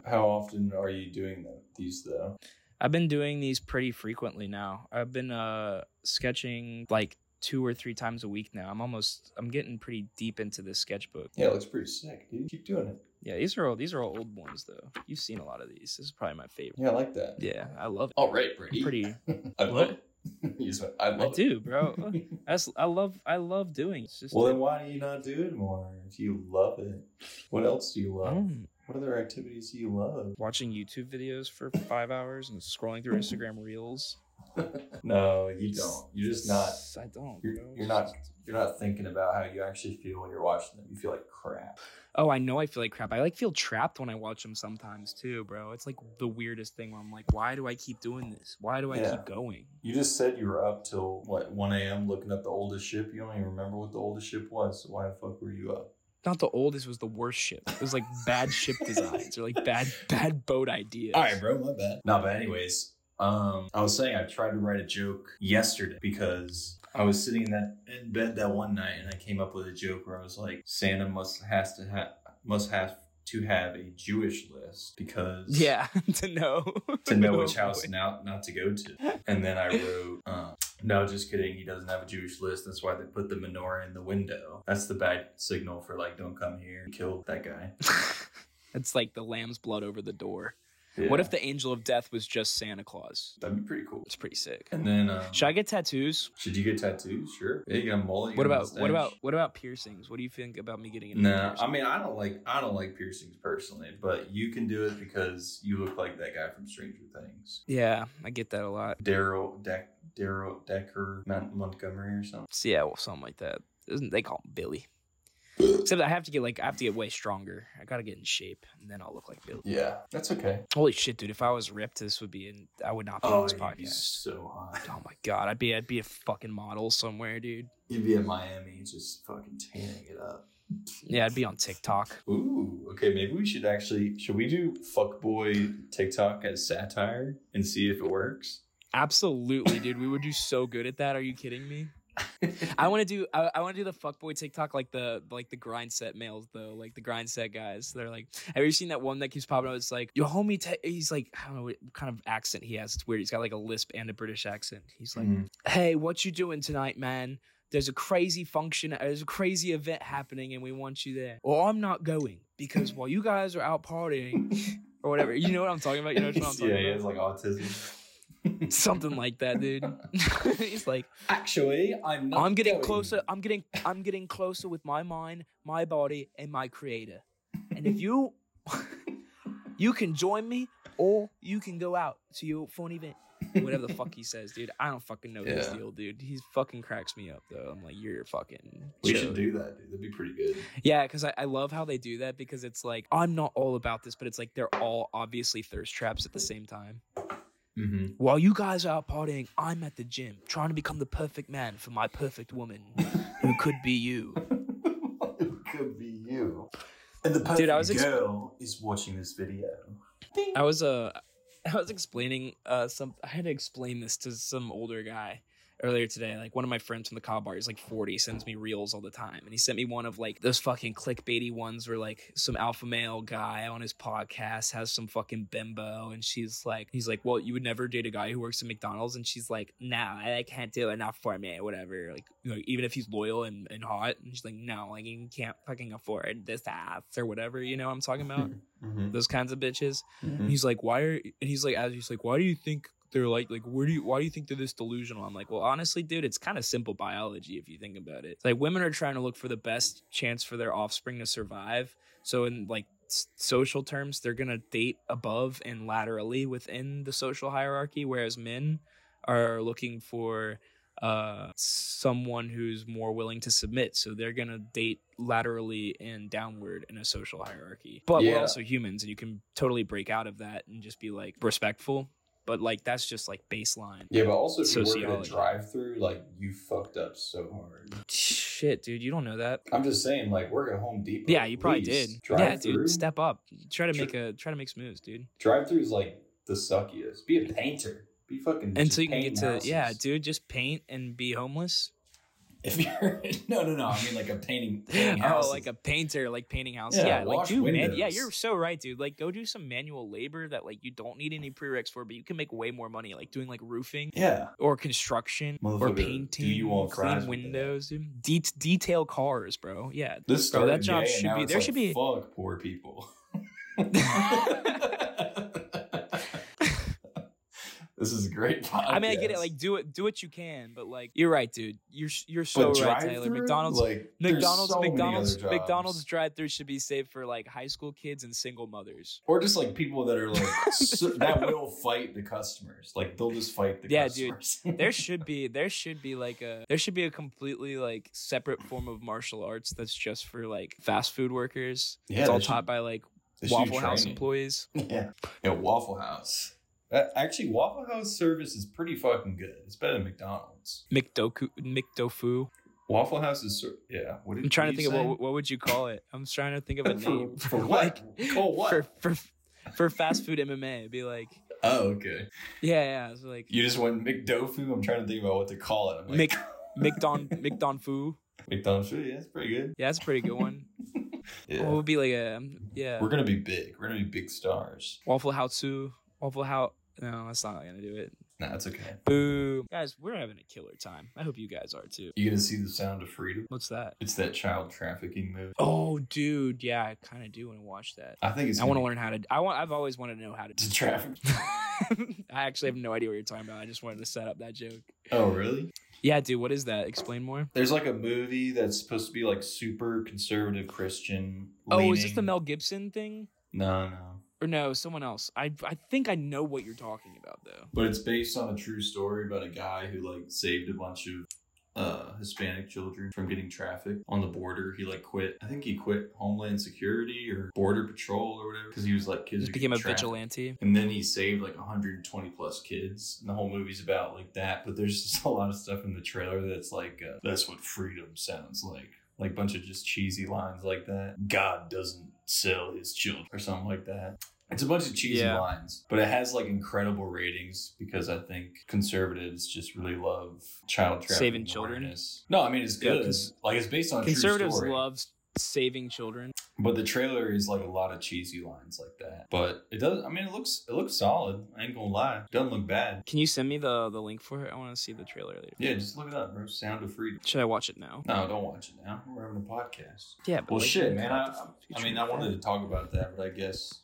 how often are you doing these though? I've been doing these pretty frequently now. I've been uh sketching like two or three times a week now. I'm almost I'm getting pretty deep into this sketchbook. Yeah, it looks pretty sick, dude. Keep doing it. Yeah, these are all these are all old ones though. You've seen a lot of these. This is probably my favorite. Yeah, I like that. Yeah, I love it. All right, I'm Brady. pretty I love What? just I love I it. do, bro. Uh, that's I love I love doing. it. It's just Well, then why do you not do it more if you love it? What else do you love? don't- What other activities do you love? watching YouTube videos for five hours and scrolling through Instagram reels. no, you don't. You're just not. I don't. You're, you're not. You're not thinking about how you actually feel when you're watching them. You feel like crap. Oh, I know I feel like crap. I like feel trapped when I watch them sometimes too, bro. It's like the weirdest thing where I'm like, why do I keep doing this? Why do I Yeah. keep going? You just said you were up till what 1 a.m. looking up the oldest ship. You don't even remember what the oldest ship was. So why the fuck were you up? Not the oldest was the worst ship. It was like bad ship designs or like bad bad boat ideas. All right, bro, my bad. No, but anyways, um, I was saying I tried to write a joke yesterday because I was sitting in that in bed that one night and I came up with a joke where I was like, Santa must has to have must have to have a Jewish list because Yeah, to know to know Oh, which house boy. not not to go to. And then I wrote, uh, no, just kidding. He doesn't have a Jewish list. That's why they put the menorah in the window. That's the bad signal for like, don't come here and kill that guy. it's like the lamb's blood over the door. What if the angel of death was just Santa Claus? That'd be pretty cool. It's pretty sick. And then, um, Should I get tattoos? Should you get tattoos? Sure. Yeah, you got a mullet. What about what about what about piercings? What do you think about me getting? a Nah? I mean, I don't like I don't like piercings personally, but you can do it because you look like that guy from Stranger Things, yeah, I get that a lot. Daryl Deck Daryl Decker Mount Montgomery or something. Yeah, well, something like that. Isn't they call him Billy? Except I have to get like I have to get way stronger. I gotta get in shape, and then I'll look like Bill. Yeah, that's okay. Holy shit, dude! If I was ripped, this would be in. I would not be on oh, this Oh, you'd be podcast. so hot. Oh my god, I'd be I'd be a fucking model somewhere, dude. You'd be at Miami just fucking tanning it up. Yeah, I'd be on TikTok. Ooh, okay. Maybe we should actually should we do fuckboy TikTok as satire and see if it works? Absolutely, dude. We would do so good at that. Are you kidding me? I want to do. I, I want to do the fuckboy TikTok like the like the grind set males though, like the grind set guys. They're like, have you seen that one that keeps popping up? It's like your homie. Te- he's like, I don't know what kind of accent he has. It's weird. He's got like a lisp and a British accent. He's like, Mhm. hey, what you doing tonight, man? There's a crazy function. There's a crazy event happening, and we want you there. Or I'm not going because while you guys are out partying or whatever, you know what I'm talking about. You know what I'm talking yeah, about. has like autism. Something like that, dude. he's like. Actually, I'm not. I'm getting going. closer. I'm getting I'm getting closer with my mind, my body, and my creator. And if you you can join me or you can go out to your phone event. Whatever the fuck he says, dude. I don't fucking know his Yeah. deal, dude. He fucking cracks me up though. I'm like, you're fucking We chill. should do that, dude. That'd be pretty good. Yeah, because I, I love how they do that because it's like I'm not all about this, but it's like they're all obviously thirst traps at the same time. Mm-hmm. While you guys are out partying, I'm at the gym trying to become the perfect man for my perfect woman, who could be you. it could be you. And the perfect Dude, I was ex- girl is watching this video. I was uh I was explaining uh some I had to explain this to some older guy earlier today. Like one of my friends from the cob bar, he's like 40, sends me reels all the time. And he sent me one of like those fucking clickbaity ones where like some alpha male guy on his podcast has some fucking bimbo and she's like he's like, Well, you would never date a guy who works at McDonald's and she's like, Nah, I can't do enough for me, whatever. Like you know, even if he's loyal and, and hot, and she's like, No, like you can't fucking afford this ass or whatever, you know what I'm talking about? Mm-hmm. Those kinds of bitches. And he's like, why are and he's like, as he's like, why do you think they're like like where do you why do you think they're this delusional? I'm like, well, honestly, dude, it's kind of simple biology if you think about it. It's like women are trying to look for the best chance for their offspring to survive. So in like s- social terms, they're gonna date above and laterally within the social hierarchy, whereas men are looking for uh someone who's more willing to submit so they're gonna date laterally and downward in a social hierarchy but we're Yeah. also humans and you can totally break out of that and just be like respectful but like that's just like baseline Yeah, but also if you work at a drive-through, like you fucked up so hard. shit dude you don't know that I'm just saying, like work at Home Depot. yeah you probably did yeah dude step up try to make a try to make some moves dude Drive-through is like the suckiest. Be a painter. Be fucking. until just you can get to yeah dude just paint and be homeless If you're no, no, no. I mean like a painting. painting oh like a painter like painting houses Yeah, yeah, like wash do man yeah you're so right dude like go do some manual labor that like you don't need any prereqs for but you can make way more money like doing like roofing Yeah. or construction or Motherfucker, do painting you want clean windows dude. De- detail cars bro yeah This Bro, that job should be- there like, should be- fuck poor people. this is a great podcast. I mean, I get it. Like, do it, do what you can, but like, you're right, dude. You're you're so but right, Taylor. McDonald's, like, McDonald's, so McDonald's. McDonald's drive-through should be saved for like high school kids and single mothers. or just like people that are like so, that will fight the customers. Like they'll just fight the customers. Yeah, dude. There should be there should be like a there should be a completely like separate form of martial arts that's just for like fast food workers. Yeah, it's all should- taught by like They should do Waffle House training. employees. Yeah, yeah, Waffle House. Uh, actually, Waffle House service is pretty fucking good. It's better than McDonald's. McDoku McDofu. Waffle House is ser- yeah. What did, I'm trying to think of what what would you call it? I'm trying to think of a For- name for what? Call what? for for for fast food MMA. It'd be like Oh, okay. yeah yeah. It's like You just went McDofu. I'm trying to think about what to call it. I'm like, Mc McDon McDonfu. McDonald's. Yeah, it's pretty good. Yeah, that's a pretty good one. Yeah. What would be like a yeah We're gonna be big. We're gonna be big stars. Waffle House Waffle House. No, that's not gonna do it. Nah, it's okay. Boo. Guys, we're having a killer time. I hope you guys are too. You gonna see the sound of freedom? What's that? It's that child trafficking movie. Oh, dude. Yeah, I kind of do want to watch that. I think it's. I want to learn how to. I want. I've always wanted to know how to. to traffic. I actually have no idea what you're talking about. I just wanted to set up that joke. Oh, really? Yeah, dude. What is that? Explain more. There's like a movie that's supposed to be like super conservative Christian. Oh, is this the. Mel Gibson thing? No, no. Or no, someone else. I I think I know what you're talking about though. But it's based on a true story about a guy who like saved a bunch of uh Hispanic children from getting trafficked on the border. He like quit. I think he quit Homeland Security or Border Patrol or whatever because he was like kids Just became a trafficked. vigilante. And then he saved like 120 plus kids. And the whole movie's about like that. But there's just a lot of stuff in the trailer that's like, uh, that's what freedom sounds like. like a bunch of just cheesy lines like that. God doesn't sell his children or something like that. It's a bunch of cheesy Yeah. lines, but it has like incredible ratings because I think conservatives just really love child trafficking Saving children? awareness. No, I mean it's Yeah, good. 'cause like it's based on Conservatives love saving children. But the trailer is like a lot of cheesy lines like that. But it does. I mean, it looks it looks solid. I ain't gonna lie. It doesn't look bad. Can you send me the the link for it? I want to see the trailer later. Yeah, just look it up, bro. Sound of Freedom. Should I watch it now? No, don't watch it now. We're having a podcast. Yeah. But Well, like, shit, man. I, I mean, I wanted to talk about that, but I guess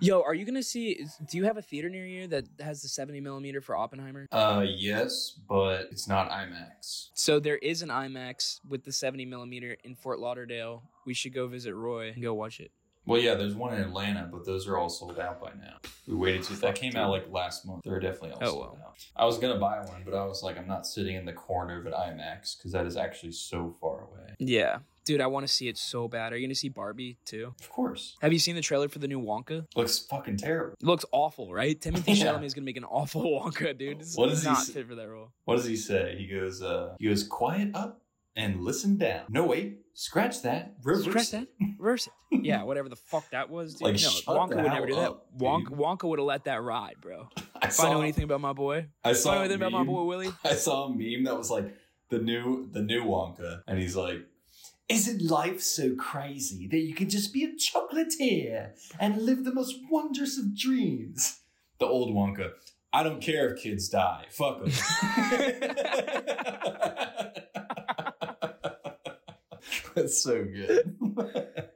Yo, are you gonna see? Do you have a theater near you that has the seventy millimeter for Oppenheimer? uh yes, but it's not IMAX. So there is an IMAX with the seventy millimeter in Fort Lauderdale. We should go visit Roy and go watch it. Well, yeah, there's one in Atlanta, but those are all sold out by now. We waited to that came out like last month. They're definitely all Oh, sold well. out. I was gonna buy one, but I was like, I'm not sitting in the corner of an IMAX because that is actually so far away. Yeah, dude, I want to see it so bad. Are you gonna see Barbie too? Of course, Have you seen the trailer for the new Wonka? looks fucking terrible. It looks awful, right? Timothée Yeah. Chalamet is gonna make an awful Wonka, dude. It's What does he not s- fit for that role. What does he say? He goes, uh, he goes, quiet up and listen down. No, wait, scratch that. Reverse Scratch it." that. Reverse it. Yeah, whatever the fuck that was, dude. Like, no, Wonka would never do that. up, Wonka. Wonka would have let that ride, bro. I If I know saw, anything about my boy, I if I saw know a anything about my meme. boy Willie, I saw a meme that was like the new, the new Wonka, and he's like, "Isn't life so crazy that you can just be a chocolatier and live the most wondrous of dreams?" The old Wonka. I don't care if kids die. Fuck them. That's so good.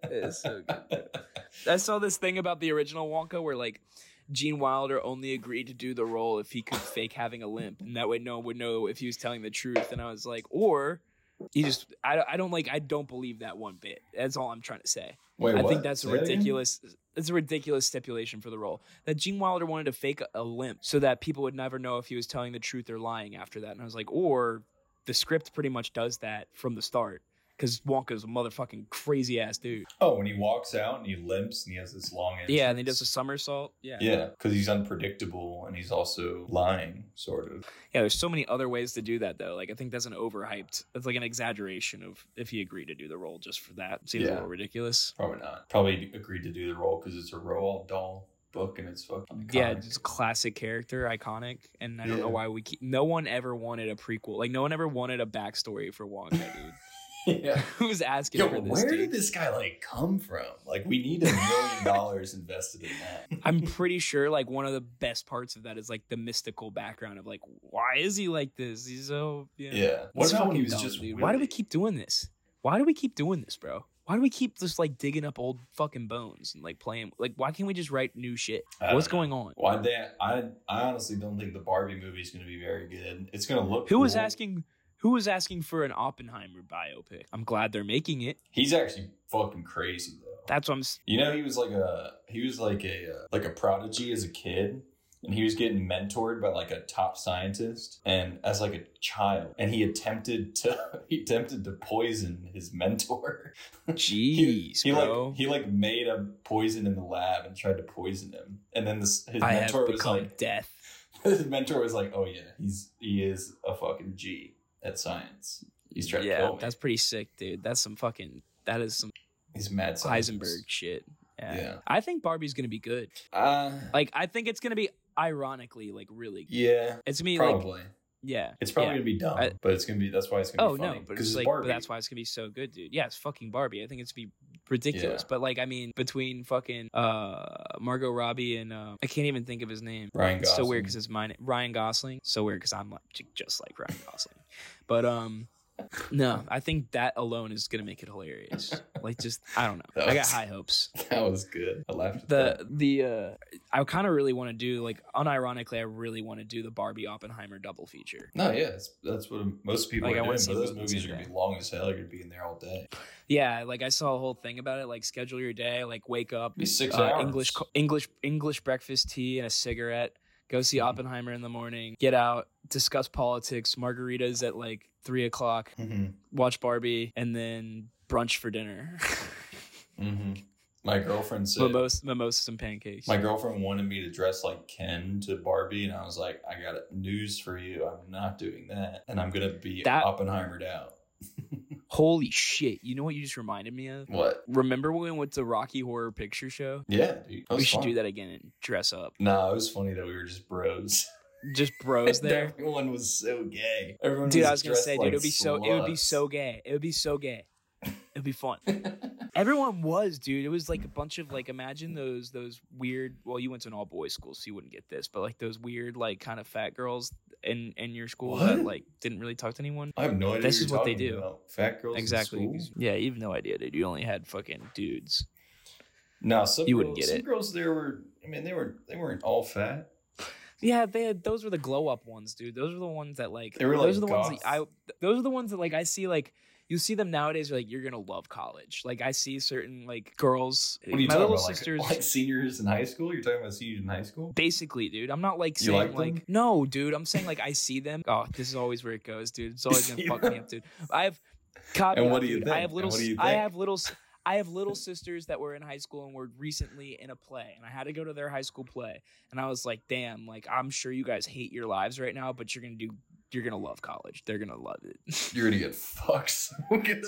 It's so good. I saw this thing about the original Wonka where like Gene Wilder only agreed to do the role if he could fake having a limp, and that way no one would know if he was telling the truth. And I was like, or he just I, I don't like I don't believe that one bit. That's all I'm trying to say. Wait, I what? think that's a Say ridiculous. It's a ridiculous stipulation for the role. That Gene Wilder wanted to fake a, a limp so that people would never know if he was telling the truth or lying after that. And I was like, or the script pretty much does that from the start because Wonka's a motherfucking crazy ass dude. Oh, when he walks out and he limps and he has this long entrance. Yeah, and he does a somersault. Yeah. Yeah, because he's unpredictable and he's also lying, sort of. Yeah, there's so many other ways to do that though. Like I think that's an overhyped. That's like an exaggeration of if he agreed to do the role just for that. Seems Yeah. a little ridiculous. Probably not. Probably agreed to do the role because it's a Roald Dahl book and it's fucking Yeah, iconic. just a classic character, iconic, and I don't Yeah. know why we keep. No one ever wanted a prequel. Like no one ever wanted a backstory for Wonka, dude. Yeah. Who's asking Yo, for this? where dude? did this guy like come from? Like, we need a million dollars invested in that. I'm pretty sure like one of the best parts of that is like the mystical background of like why is he like this? He's so yeah. Yeah. What about when he was dumb, just. Why do we keep doing this? Why do we keep doing this, bro? Why do we keep just like digging up old fucking bones and like playing? Like, why can't we just write new shit? What's know. going on? Why they? I I honestly don't think the Barbie movie is going to be very good. It's going to look. Who was asking? Who was asking for an Oppenheimer biopic? I'm glad they're making it. He's actually fucking crazy though. That's what I'm. s- You know, he was like a he was like a uh, like a prodigy as a kid, and he was getting mentored by like a top scientist, and as like a child, and he attempted to he attempted to poison his mentor. Jeez, he bro. like he like made a poison in the lab and tried to poison him, and then this his I mentor was like death. his mentor was like, oh yeah, he's he is a fucking G at science. He's trying to Yeah, kill me. that's pretty sick, dude. That's some fucking. That is some he's mad. Heisenberg shit. Yeah. Yeah. I think Barbie's gonna be good. Uh, Like, I think it's gonna be ironically like really. Good. yeah, It's gonna be like probably. yeah. It's probably yeah. gonna be dumb, I- but it's gonna be. That's why it's gonna Oh be no, but it's it's like Barbie. but that's why it's gonna be so good, dude. Yeah, it's fucking Barbie. I think it's gonna be ridiculous. Yeah. But like, I mean, between fucking uh Margot Robbie and uh, I can't even think of his name. Ryan It's so weird because it's mine. Ryan Gosling. So weird because I'm like just like Ryan Gosling. But um, no, I think that alone is gonna make it hilarious. Like just I don't know. That I got was- high hopes. that was good. I laughed at The that. the uh, I kind of really want to do like unironically, I really want to do the Barbie Oppenheimer double feature. No, yeah, that's, that's what most people Like, I are wanna doing. But those both at the movies are gonna be long as hell. You're gonna be in there all day. Yeah, like I saw a whole thing about it. Like schedule your day, like wake up, Be six uh, hours. English English English breakfast tea and a cigarette. Go see Mhm. Oppenheimer in the morning. Get out, discuss politics, margaritas at like three o'clock. hmm Watch Barbie, and then brunch for dinner. hmm My girlfriend said. Mimos- mimosas and pancakes. My girlfriend wanted me to dress like Ken to Barbie, and I was like, I got news for you. I'm not doing that, and I'm gonna be That- Oppenheimered out. Holy shit! You know what you just reminded me of? What? Remember when we went to Rocky Horror Picture Show? Yeah, dude. We should fun. do that again and dress up. No, it was funny that we were just bros. Just bros there. Everyone was so gay. Everyone Dude, was I was gonna say, like dude, it would be so it would be so gay. It would be so gay. It'd be fun. Everyone was, dude. It was like a bunch of like imagine those those weird well, you went to an all boys school, so you wouldn't get this, but like those weird, like kind of fat girls in in your school that like didn't really talk to anyone. I have no idea. This what is what they do. about. Fat girls. in Exactly. Yeah, you have no idea, dude. You only had fucking dudes. No, some You girls, wouldn't get some it. girls there were. I mean, they were. They weren't all fat. Yeah, they had those were the glow up ones, dude. Those were the ones that like They were, like those are the ones that. I those are the ones that like I see like you see them nowadays you're like you're gonna love college. Like I see certain like girls What are you my talking little about? Like- sisters Like, seniors in high school? You're talking about seniors in high school? Basically, dude. I'm not like You saying like like, them? no, dude. I'm saying like I see them. Oh, this is always where it goes, dude. It's always gonna fuck me up, dude. I have caveat, And what do you dude. think? I have And little what do you I think? have little s- I have little sisters that were in high school and were recently in a play, and I had to go to their high school play, and I was like, damn, like I'm sure you guys hate your lives right now, but you're gonna do you're gonna love college. They're gonna love it. You're gonna get fucked so good.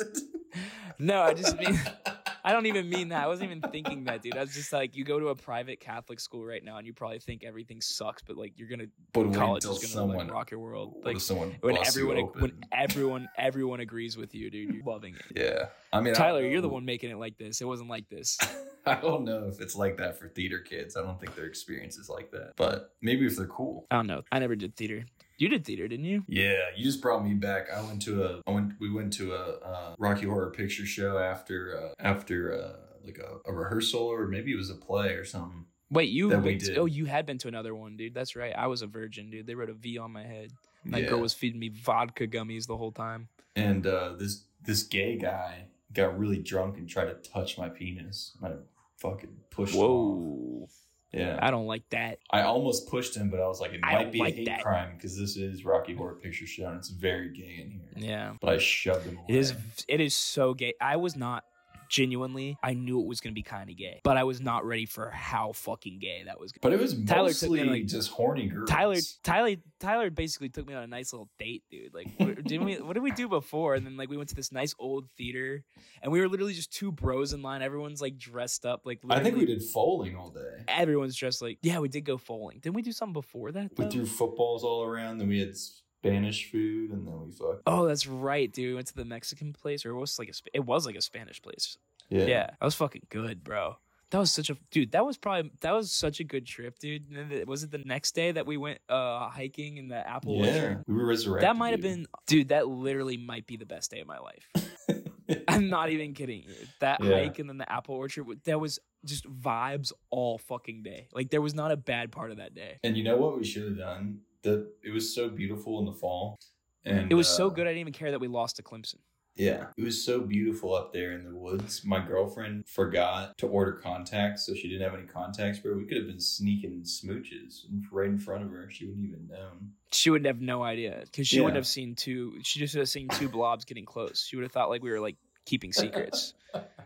no, I just mean I don't even mean that. I wasn't even thinking that, dude. I was just like, you go to a private Catholic school right now, and you probably think everything sucks, but like you're gonna But college is gonna someone, like rock your world. Like someone when everyone when everyone everyone agrees with you, dude. You're loving it. Yeah, I mean, Tyler, don't you're the one making it like this. It wasn't like this. I don't know if it's like that for theater kids. I don't think their experience is like that. But maybe if they're cool. I don't know. I never did theater. You did theater, didn't you? Yeah, you just brought me back. I went to a. I went. We went to a uh, Rocky Horror Picture Show after uh, after uh, like a, a rehearsal or maybe it was a play or something. Wait, you That to- oh you had been to another one, dude. That's right. I was a virgin, dude. They wrote a V on my head. That yeah. girl was feeding me vodka gummies the whole time. and uh, this this gay guy got really drunk and tried to touch my penis. I fucking pushed him. off. Yeah. I don't like that. I almost pushed him, but I was like, it might be like a hate that. crime because this is Rocky Horror Picture Show and it's very gay in here. Yeah. But I shoved him away. It is it is so gay. I was not genuinely I knew it was gonna be kind of gay, but I was not ready for how fucking gay that was. But it was Tyler took me, mostly like- just horny girls. Tyler, Tyler, Tyler basically took me on a nice little date, dude. Like, what, didn't we? What did we do before? And then like we went to this nice old theater, and we were literally just two bros in line. Everyone's like dressed up, like I think we did foaling all day. Everyone's dressed like yeah. We did go bowling. Didn't we do something before that? We threw footballs all around, then we had Spanish food, and then we fucked. Oh, that's right, dude. We went to the Mexican place, or it was like a, it was like a Spanish place. Yeah. Yeah. that was fucking good, bro. That was such a dude. That was probably that was such a good trip, dude. Then was it the next day that we went uh hiking in the apple Yeah. orchard? We were resurrected. That might have been, dude. That literally might be the best day of my life. I'm not even kidding you. That Yeah. hike and then the apple orchard. That was just vibes all fucking day. Like there was not a bad part of that day. And you know what we should have done? The it was so beautiful in the fall. And It was so uh, good. I didn't even care that we lost to Clemson. Yeah. It was so beautiful up there in the woods. My girlfriend forgot to order contacts, so she didn't have any contacts, bro. We could have been sneaking smooches right in front of her. She wouldn't even known. She would have no idea because she Yeah. wouldn't have seen two. She just would have seen two blobs getting close. She would have thought like we were like keeping secrets.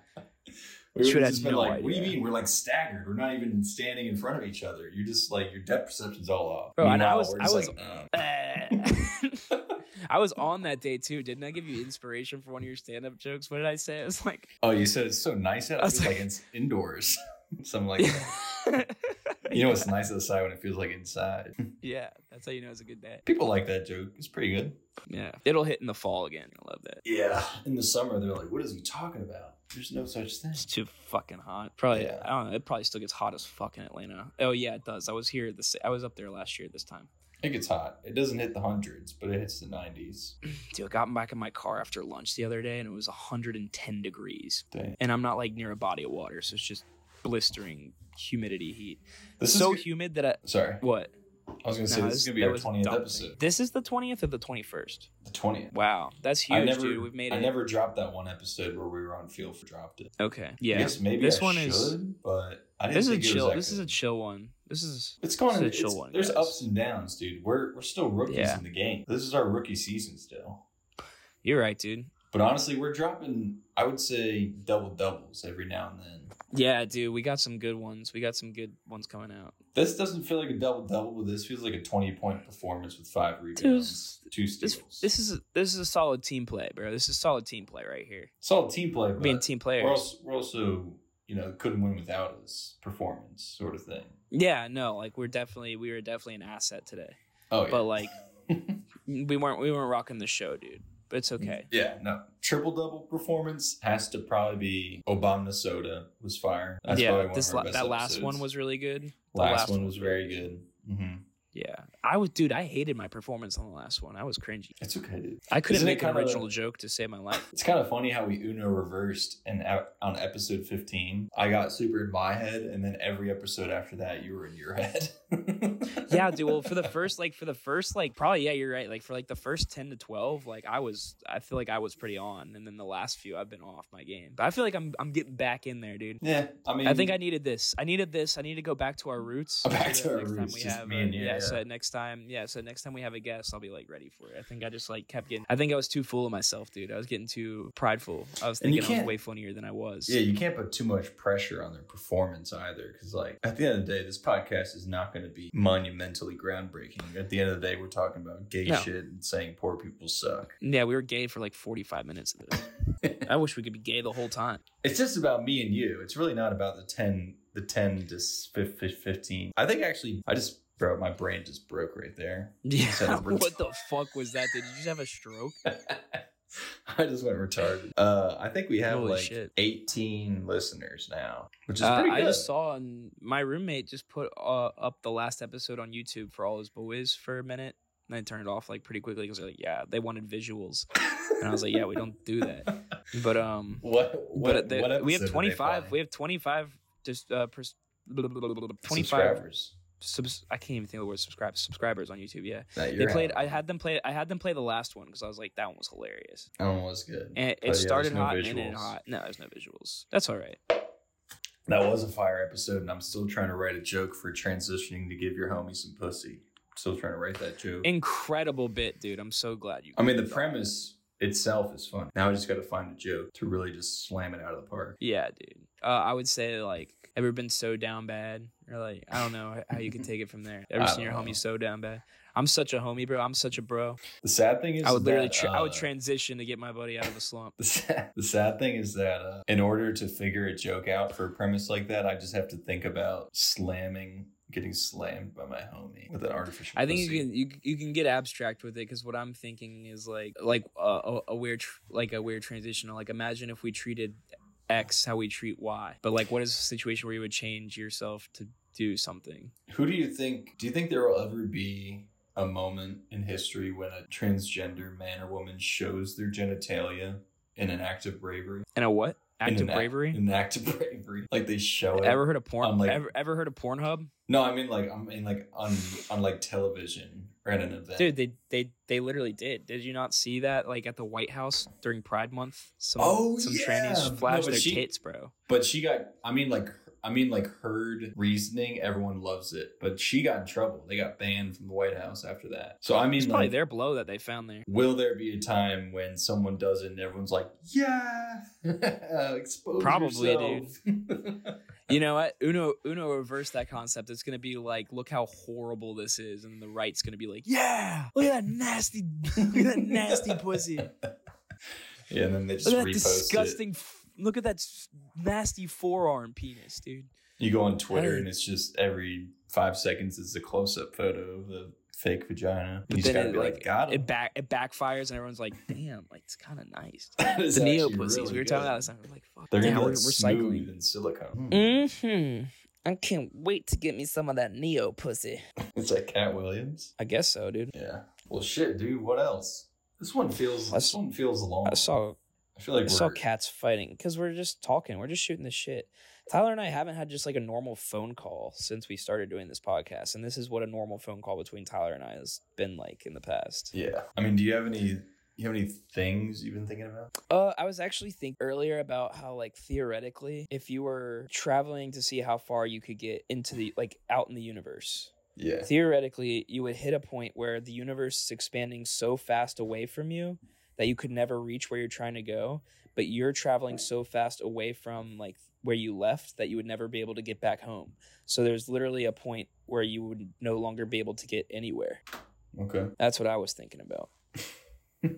We Should have no like, what do you mean? We're like staggered. We're not even standing in front of each other. You're just like your depth perception's all off. Bro, and I was- I was- like, uh. I was on that day too. Didn't I give you inspiration for one of your stand-up jokes? What did I say? It was like, Oh, you said it's so nice out. I was like like- it's indoors. Something like that. You know what's nice outside when it feels like inside. yeah, that's how you know it's a good day. People like that joke. It's pretty good. Yeah, it'll hit in the fall again. I love that. Yeah. In the summer, they're like, "What is he talking about?" There's no such thing. It's too fucking hot. Probably, Yeah. I don't know. It probably still gets hot as fuck in Atlanta. Oh yeah, it does. I was here. This I was up there last year. This time, It gets hot. It doesn't hit the hundreds, but it hits the nineties. dude, I got back in my car after lunch the other day, and it was 110 degrees. Dang. And I'm not like near a body of water, so it's just blistering humidity heat. This is so is humid that I sorry. what? I was gonna say No, this is this- gonna be that our was twentieth episode. This is the 20th or the 21st. The twentieth. Wow, that's huge, I never, dude. We've made I it. never dropped that one episode where we were on field for dropped it. Okay, I yeah. guess maybe this I one should, is but I didn't this is a think it was chill. that This is a chill one. This is It's going. this is a chill one, there's guys. ups and downs, dude. We're we're still rookies Yeah. in the game. This is our rookie season still. You're right, dude. But honestly, we're dropping, I would say, double doubles every now and then. Yeah, dude, we got some good ones. We got some good ones coming out. This doesn't feel like a double double, but this feels like a 20 point performance with five rebounds, two This steals. this is a, this is a solid team play, bro. This is solid team play right here. Solid team play, but Being team we're players. also, we're also, you know, couldn't win without us performance sort of thing. Yeah, no, like we're definitely we were definitely an asset today. Oh, yeah. But like we weren't we weren't rocking the show, dude. But it's okay. Yeah, no. Triple double performance has to probably be Obama Soda was fire. That's probably yeah, one this of la- best that last episodes. one was really good. The last, one was very good. hmm Yeah, I was, dude. I hated my performance on the last one. I was cringy. It's okay, dude. I couldn't Isn't make an kinda- original joke to save my life. It's kind of funny how we Uno reversed and on episode 15. I got super in my head, and then every episode after that, you were in your head. yeah, dude. Well, for the first, like, for the first, like, probably, yeah, you're right. Like, for like the first ten to twelve, like, I was, I feel like I was pretty on, and then the last few, I've been off my game. But I feel like I'm, I'm getting back in there, dude. Yeah, I mean, I think I needed this. I needed this. I need to go back to our roots. Back so to our roots, we have me a- and you, yeah, yeah. So next time, yeah. So next time we have a guest, I'll be like ready for it. I think I just like kept getting. I think I was too full of myself, dude. I was getting too prideful. I was thinking I was way funnier than I was. Yeah, you can't put too much pressure on their performance either, because like at the end of the day, this podcast is not going to be monumentally groundbreaking. At the end of the day, we're talking about gay No. shit and saying poor people suck. Yeah, we were gay for like 45 minutes of this. I wish we could be gay the whole time. It's just about me and you. It's really not about the ten, the ten to s- fif- fif- fifteen. I think actually, I just bro, my brain just broke right there. Yeah. Instead of ret- what the fuck was that? Did you just have a stroke? I just went retarded. Uh, I think we have Holy like shit. 18 listeners now, which is Uh, pretty good. I just saw and my roommate just put uh, up the last episode on YouTube for all his boys for a minute. And I turned it off like pretty quickly because they're like, yeah, they wanted visuals, and I was like, yeah, we don't do that. But um, What? What? but the, what we have they 25 we have 25 just uh pers- 25 subscribers. Subs- i can't even think of the word subscribe subscribers on youtube yeah they played out. i had them play i had them play the last one because i was like that one was hilarious That one was good. and it, But yeah, started no hot and ended hot no there's no visuals that's all right That was a fire episode, and I'm still trying to write a joke for transitioning to give your homie some pussy. Still trying to write that joke. incredible bit dude i'm so glad you I mean, the premise itself is fun. Now I just got to find a joke to really just slam it out of the park. yeah dude uh, i would say like ever been so down bad? Or like i don't know how you can take it from there. Ever seen your don't homie so down bad? I'm such a homie bro. I'm such a bro. The sad thing is, i would literally that, tra- i would uh, transition to get my buddy out of a slump. The sad, the sad thing is that uh, in order to figure a joke out for a premise like that, I just have to think about slamming, getting slammed by my homie with an artificial. I think you can you you can get abstract with it because what I'm thinking is like like uh, a, a weird tr- like a weird transitional. Like imagine if we treated X how we treat Y, but like what is a situation where you would change yourself to do something? Who do you think? Do you think there will ever be a moment in history when a transgender man or woman shows their genitalia in an act of bravery? And a what? Act of act- bravery? in an act of bravery, like they show it. Ever heard of porn? on, like- ever ever heard of Pornhub? No, I mean like I mean like on on like television or at an event. Dude, they they they literally did. Did you not see that like at the White House during Pride Month? Some Oh, some yeah. trannies flashed but their she- tits, bro. But she got, I mean, like, I mean, like, heard reasoning. Everyone loves it, but she got in trouble. They got banned from the White House after that. So I mean, It's probably like, their blow that they found there. will there be a time when someone does it and everyone's like, "Yeah, expose Probably, yourself." You know what? Uno Uno reversed that concept. It's gonna be like, look how horrible this is, and the right's gonna be like, yeah, look at that nasty, look at that nasty pussy. Yeah, and then they just at that disgusting. F- look at that nasty forearm penis, dude. You go on Twitter and it's just every five seconds is a close-up photo of the fake vagina. But you just then gotta it, be like, like, "Got him." It back it backfires, and everyone's like, damn, like it's kind of nice. The neo pussies. really we were good. talking about this. and We're like, fuck, They're damn, gonna be we're like recycling. smooth and silicone. Mm-hmm. I can't wait to get me some of that neo pussy. It's like Katt Williams. I guess so, dude. Yeah. Well, shit, dude. What else? This one feels. I This one feels long. I saw I feel like I we're. saw cats fighting because we're just talking. We're just shooting the shit. Tyler and I haven't had just like a normal phone call since we started doing this podcast, and this is what a normal phone call between Tyler and I has been like in the past. Yeah. I mean, do you have any? You have any things you've been thinking about? Uh, I was actually thinking earlier about how like theoretically, if you were traveling to see how far you could get into the like out in the universe, Yeah. theoretically you would hit a point where the universe is expanding so fast away from you that you could never reach where you're trying to go, but you're traveling so fast away from like where you left that you would never be able to get back home. So there's literally a point where you would no longer be able to get anywhere. Okay. That's what I was thinking about.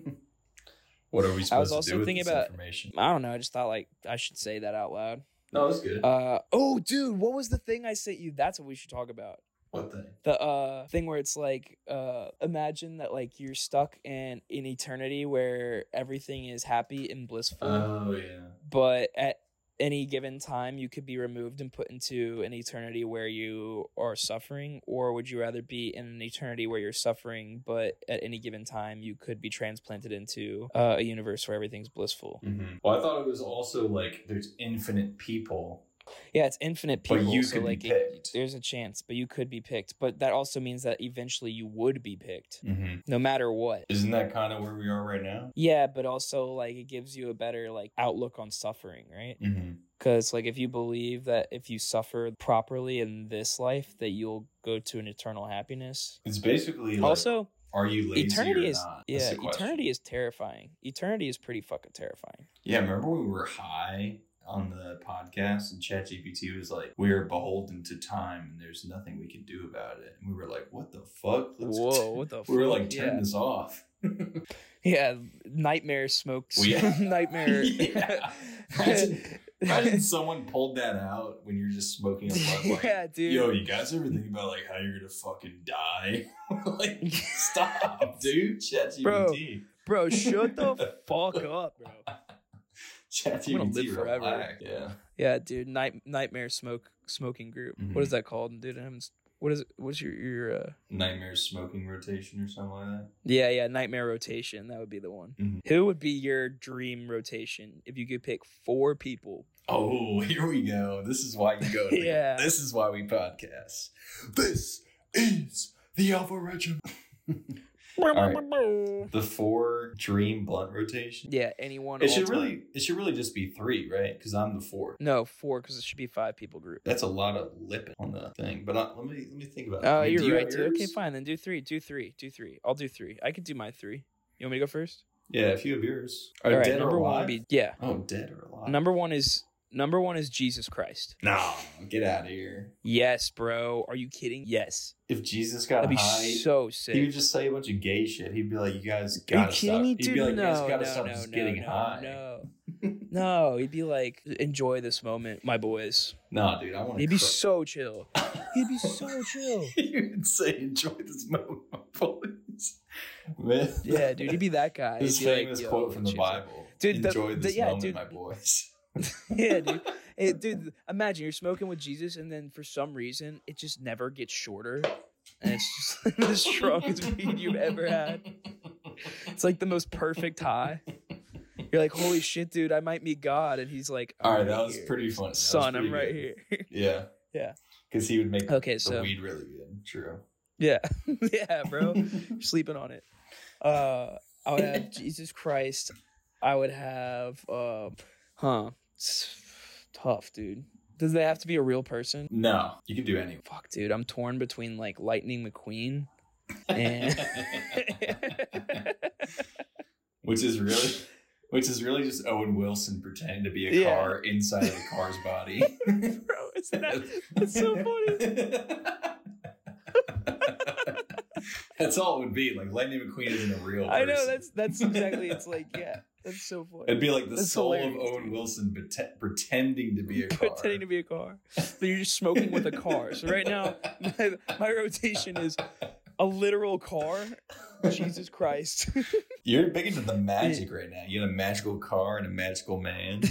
what are we supposed was to also do with thinking this about- information? I don't know. I just thought like I should say that out loud. No, that's good. Uh oh, dude, what was the thing I sent you? That's what we should talk about. What thing? the uh thing where it's like uh imagine that like you're stuck in in eternity where everything is happy and blissful Oh yeah. but at any given time you could be removed and put into an eternity where you are suffering or would you rather be in an eternity where you're suffering but at any given time you could be transplanted into uh, a universe where everything's blissful Mm-hmm. Well, I thought it was also like there's infinite people, yeah it's infinite but people you so could like be it- there's a chance but you could be picked but that also means that eventually you would be picked mm-hmm. no matter what Isn't that kind of where we are right now? Yeah, but also like it gives you a better like outlook on suffering, right? Mm-hmm. Because like if you believe that if you suffer properly in this life, that you'll go to an eternal happiness. It's basically like, also, are you lazy eternity or is not? Yeah, eternity is terrifying. Eternity is pretty fucking terrifying. Yeah, remember when we were high on the podcast and ChatGPT was like, "We are beholden to time, and there's nothing we can do about it." And we were like, "What the fuck?" Let's- Whoa, what the we were like, "Turn yeah. this off." yeah, nightmare smokes. We- nightmare. Yeah. Imagine- Imagine someone pulled that out when you're just smoking a blunt. Like, yeah, dude. Yo, you guys ever think about like how you're gonna fucking die? like, stop, dude. ChatGPT. Bro, shut the fuck up, bro. ChatGPT. I'm gonna live forever. relax. Yeah. Yeah, dude. Night nightmare smoke smoking group. Mhm. What is that called, dude? I haven't What is it? What's your your? uh Nightmare smoking rotation or something like that. Yeah, yeah. Nightmare rotation. That would be the one. Mhm. Who would be your dream rotation if you could pick four people? Oh, here we go. This is why you go. To the- Yeah. This is why we podcast. This is the Alpha Regiment. The four dream blunt rotation. Yeah, anyone. It should time. really. It should really just be three, right? Because I'm the four. No, four because it should be five people group. That's a lot of lipping on the thing. But uh, let me let me think about. it. Oh, I mean, do you're you right, have. Okay, fine. Then do three. Do three. Do three. I'll do three. I could do my three. You want me to go first? Yeah, if you have yours. Are All right. dead number or one would be yeah. Oh, dead or alive? Number one is number one is Jesus Christ. No, get out of here. Yes, bro. Are you kidding? Yes. If Jesus got That'd be high, so sick. he would just say a bunch of gay shit. He'd be like, "You guys Are you gotta kidding stop." me, He'd be like, no, "You guys gotta no, stop no, just no, getting no, high." No, no. He'd be like, enjoy this moment, my boys. No, dude, I want to. He'd be so chill. He'd be so chill. he'd say, "Enjoy this moment, my boys." Man, Yeah, dude. He'd be that guy. He'd be like, famous quote from the cheers." Bible. Dude, the- enjoy the- this yeah, moment, dude. my boys. yeah, dude. Hey, dude, imagine you're smoking with Jesus, and then for some reason, it just never gets shorter, and it's just the strongest weed you've ever had. It's like the most perfect high. You're like, holy shit, dude, I might meet God, and he's like, All right, "I'm that right was here." pretty fun. That Son, I'm right good. here. Yeah. Yeah. Because he would make Okay, the so weed really good. True. yeah, yeah, bro, You're sleeping on it. Uh, I would have Jesus Christ. I would have, uh, huh? It's tough, dude. Does they have to be a real person? no, you can do anything. Fuck, dude, I'm torn between like Lightning McQueen and which is really, which is really just Owen Wilson pretending to be a Yeah. car inside of the car's body. bro, that that's so funny? that's all it would be. Like Lightning McQueen isn't a real. Person. I know that's that's exactly. It's like yeah, that's so funny. It'd be like the That's soul hilarious, of Owen. Wilson prete- pretending to be a car. pretending to be a car, but you're just smoking with a car. So right now, my, my rotation is a literal car. Jesus Christ. You're big into the magic right now. You got a magical car and a magical man.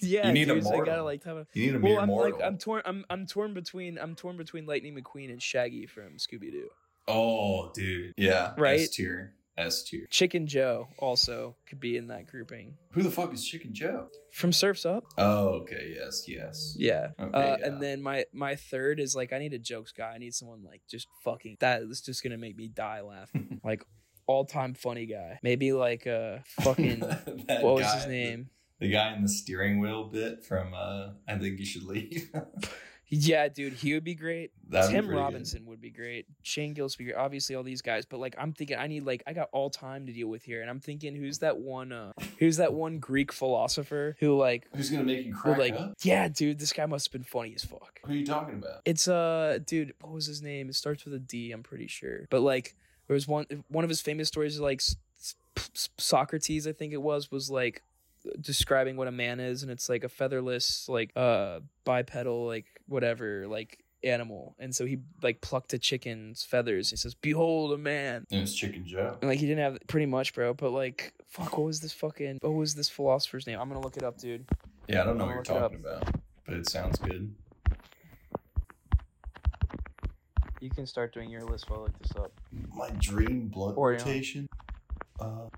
yeah, You need a dude, I mortal. gotta like have a. You need a Well, I'm mortal. like I'm torn. I'm I'm torn between I'm torn between Lightning McQueen and Shaggy from Scooby Doo. oh, dude. Yeah. Right? S tier. S tier. Chicken Joe also could be in that grouping Who the fuck is Chicken Joe? from Surfs Up. Oh, okay. Yes. Yes. Yeah. Okay, uh, yeah. And then my my third is like I need a jokes guy. I need someone like just fucking that is just gonna make me die laughing. like all time funny guy. Maybe like uh fucking That what was guy- his name? The, the guy in the steering wheel bit from uh I think you should leave. Yeah, dude, he would be great. That'd be Tim good. Robinson would be great. Shane Gillespie, obviously all these guys, but like I'm thinking I need like I got all time to deal with here, and I'm thinking who's that one? uh Who's that one Greek philosopher who like Who's gonna make you who crack like up? yeah, dude, this guy must have been funny as fuck. Who are you talking about? It's uh, dude, what was his name? It starts with a D. I'm pretty sure, but like there was one one of his famous stories like Socrates, I think it was, was like describing what a man is, and it's like a featherless, like uh bipedal, like whatever, like animal. And so he like plucked a chicken's feathers. He says, "Behold a man." It was Chicken Joe. And like he didn't have pretty much, bro. But like, fuck, what was this fucking? What was this philosopher's name? I'm gonna look it up, dude. Yeah, I don't know what you're talking about, but it sounds good. You can start doing your list while I look this up. My dream blunt Or, rotation. Uh,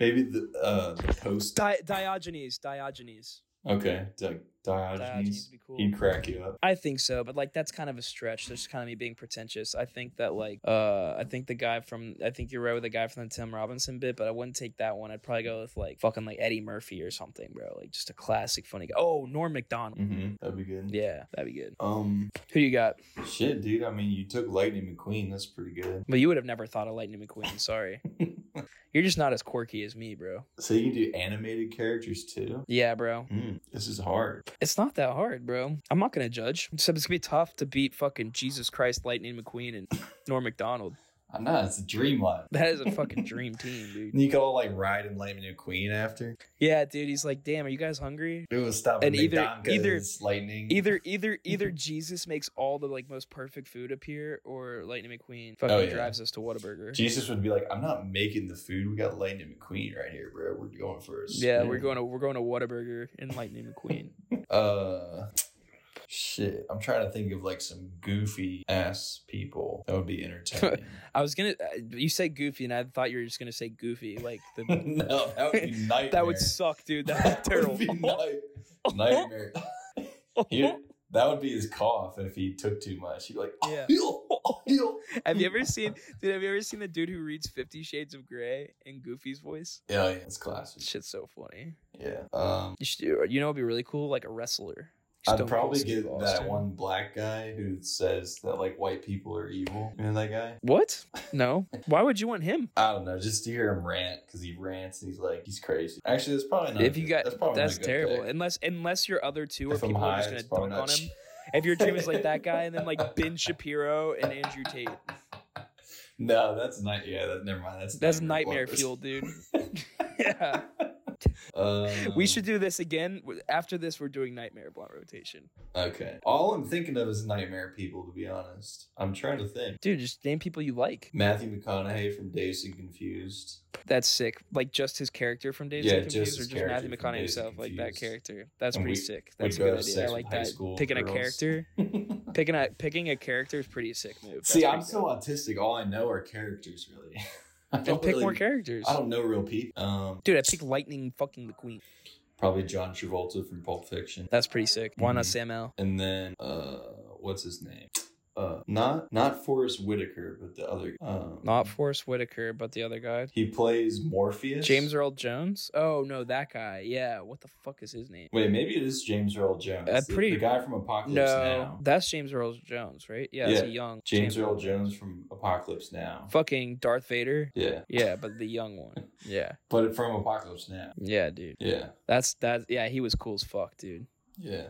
maybe the uh the post. Di- Diogenes. Diogenes. Okay, Di- Diogenes Diogenes. would be cool. He'd crack you up. I think so, but like that's kind of a stretch. That's kind of me being pretentious. I think that like uh I think the guy from I think you're right with the guy from the Tim Robinson bit, but I wouldn't take that one. I'd probably go with like fucking like Eddie Murphy or something, bro. Like just a classic funny guy. Oh, Norm Macdonald. Mm-hmm. That'd be good. Yeah, that'd be good. Um, Who you got? shit, dude. I mean, you took Lightning McQueen. That's pretty good. But you would have never thought of Lightning McQueen. Sorry, you're just not as quirky as me, bro. so you can do animated characters too. Yeah, bro. Mm, this is hard. It's not that hard, bro. I'm not gonna judge. Except it's gonna be tough to beat fucking Jesus Christ, Lightning McQueen, and Norm Macdonald. I'm not. It's a dream life. That is a fucking dream team, dude. You can all like ride in Lightning McQueen after. Yeah, dude. He's like, damn, are you guys hungry? It was stop And at either- Lightning. Either, either, either Jesus makes all the like most perfect food appear, or Lightning McQueen fucking Oh, yeah. drives us to Whataburger. Jesus would be like, I'm not making the food. We got Lightning McQueen right here, bro. We're going first. a yeah, we're going to we're going to Whataburger and Lightning McQueen. Uh, shit. I'm trying to think of like some goofy ass people that would be entertaining. I was gonna, uh, you say Goofy, and I thought you were just gonna say Goofy, like the. no, that would be nightmare. that would suck, dude. That would be terrible. Would be night- nightmare. He- that would be his cough if he took too much. He'd be like, Yeah. have you ever seen, dude? Have you ever seen the dude who reads Fifty Shades of Grey in Goofy's voice? Yeah, yeah, it's classic. Shit's so funny. Yeah. Um, You should, do- you know, it'd be really cool, like a wrestler. I'd probably get that one black guy who says that like white people are evil. You know that guy? What? No. Why would you want him? I don't know, just to hear him rant because he rants and he's like he's crazy. Actually, that's probably not. if you got that's, that's, probably not a good terrible. pick. Unless unless your other two are If people who are just gonna dunk on him. If your dream is like that guy, and then like Ben Shapiro and Andrew Tate, No, that's not. Yeah, that, never mind. That's that's nightmare fuel, dude. yeah, Um, we should do this again. After this, we're doing nightmare blunt rotation, Okay. All I'm thinking of is nightmare people. To be honest, I'm trying to think. dude. Just name people you like. Matthew McConaughey from Dazed and Confused. That's sick. Like just his character from Days Yeah, and Confused, his or just Matthew McConaughey himself, like that character. That's And pretty we- sick. That's a good idea. I like that. Picking a character, picking a picking a character is pretty sick move. That's See, I'm so autistic. All I know are characters, really. I don't pick really- more characters. I don't know real people. Um, Dude, I pick Lightning fucking McQueen. probably John Travolta from Pulp Fiction, That's pretty sick. Why not. Sam L? and then uh, what's his name? Uh, not not Forest Whitaker, but the other. Um, Not Forest Whitaker, but the other guy. He plays Morpheus. James Earl Jones? Oh no, that guy. Yeah, what the fuck is his name? Wait, maybe it is James Earl Jones. Uh, the- pretty- the, guy from Apocalypse No, Now. that's James Earl Jones, right? Yeah, Yeah, a young James Earl Jones from Apocalypse Now. Fucking Darth Vader. Yeah, Yeah, but the young one. Yeah, but from Apocalypse Now. yeah, dude. Yeah, That's that. Yeah, he was cool as fuck, dude. yeah.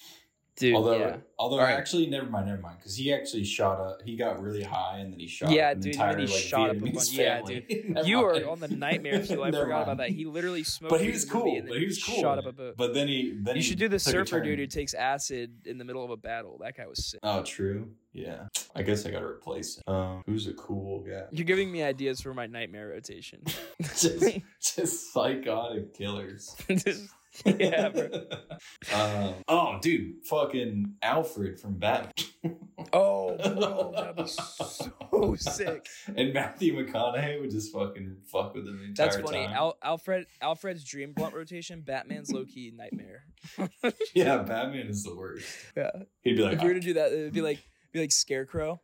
Dude, although, yeah. although right. actually, never mind, never mind, because he actually shot up. He got really high, and then he shot. Yeah, dude, and Entire, then he like, shot up a Vietnamese bunch- yeah, family. You mind. are on the nightmare fuel. I forgot about that. He literally smoked. But he was cool. and But he was cool. Shot up a boat. But then he then you he should do the surfer dude who takes acid in the middle of a battle. That guy was sick. Oh, true. Yeah, I guess I gotta replace him. Um, who's a cool guy? You're giving me ideas for my nightmare rotation. just, just psychotic killers. Just- yeah, bro. um, oh, dude, fucking Alfred from Batman. Oh, bro, that'd be so sick. And Matthew McConaughey would just fucking fuck with him the entire That's funny. time. Al- Alfred Alfred's dream blunt rotation. Batman's low key nightmare. yeah, Batman is the worst. Yeah. He'd be like, if we were to do that, it'd be like be like Scarecrow.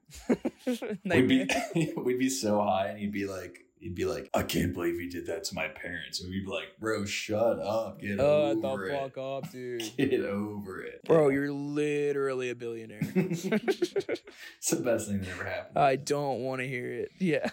we'd be, we'd be so high, and he'd be like, he'd be like, "I can't believe he did that to my parents," and we'd be like, "Bro, shut up, get Uh, over the it, fuck up, dude. get over it, Bro, you're literally a billionaire. it's the best thing that ever happened. I don't want to hear it. Yeah.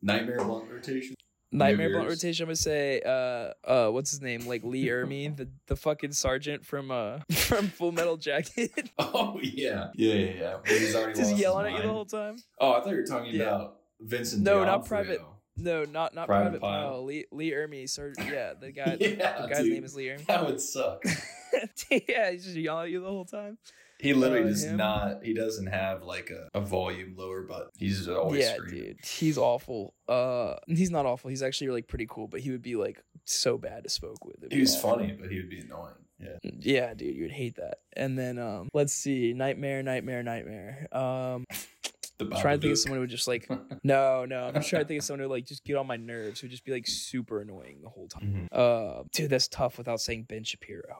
Nightmare blunt rotation. Nightmare? Blunt Rotation, I'm gonna say, uh, uh, what's his name? Like Lee Ermey, the, the fucking sergeant from uh from Full Metal Jacket, Oh yeah, yeah, yeah, yeah. He's already just yelling at you the whole time. Oh, I thought you were talking Yeah. about Vincent. No, not Private- No, not not Private Private, Pile. Pile. Lee Lee Ermey, sir. Yeah, the guy. yeah, the guy's dude, name is Lee Ermey. That would suck. yeah, he's just yelling at you the whole time. He literally Uh, does him? not. He doesn't have like a, a volume lower but He's just always yeah, screaming. dude, he's awful. Uh, he's not awful. He's actually like pretty cool, but he would be like so bad to smoke with. He was awful. funny, but he would be annoying. Yeah. Yeah, dude, you would hate that. And then um, let's see, nightmare, nightmare, nightmare. Um, The trying to think of someone who would just like, no, no, I'm just trying to think of someone who would like just get on my nerves, who would just be like super annoying the whole time. Mhm. Uh, dude, that's tough without saying Ben Shapiro.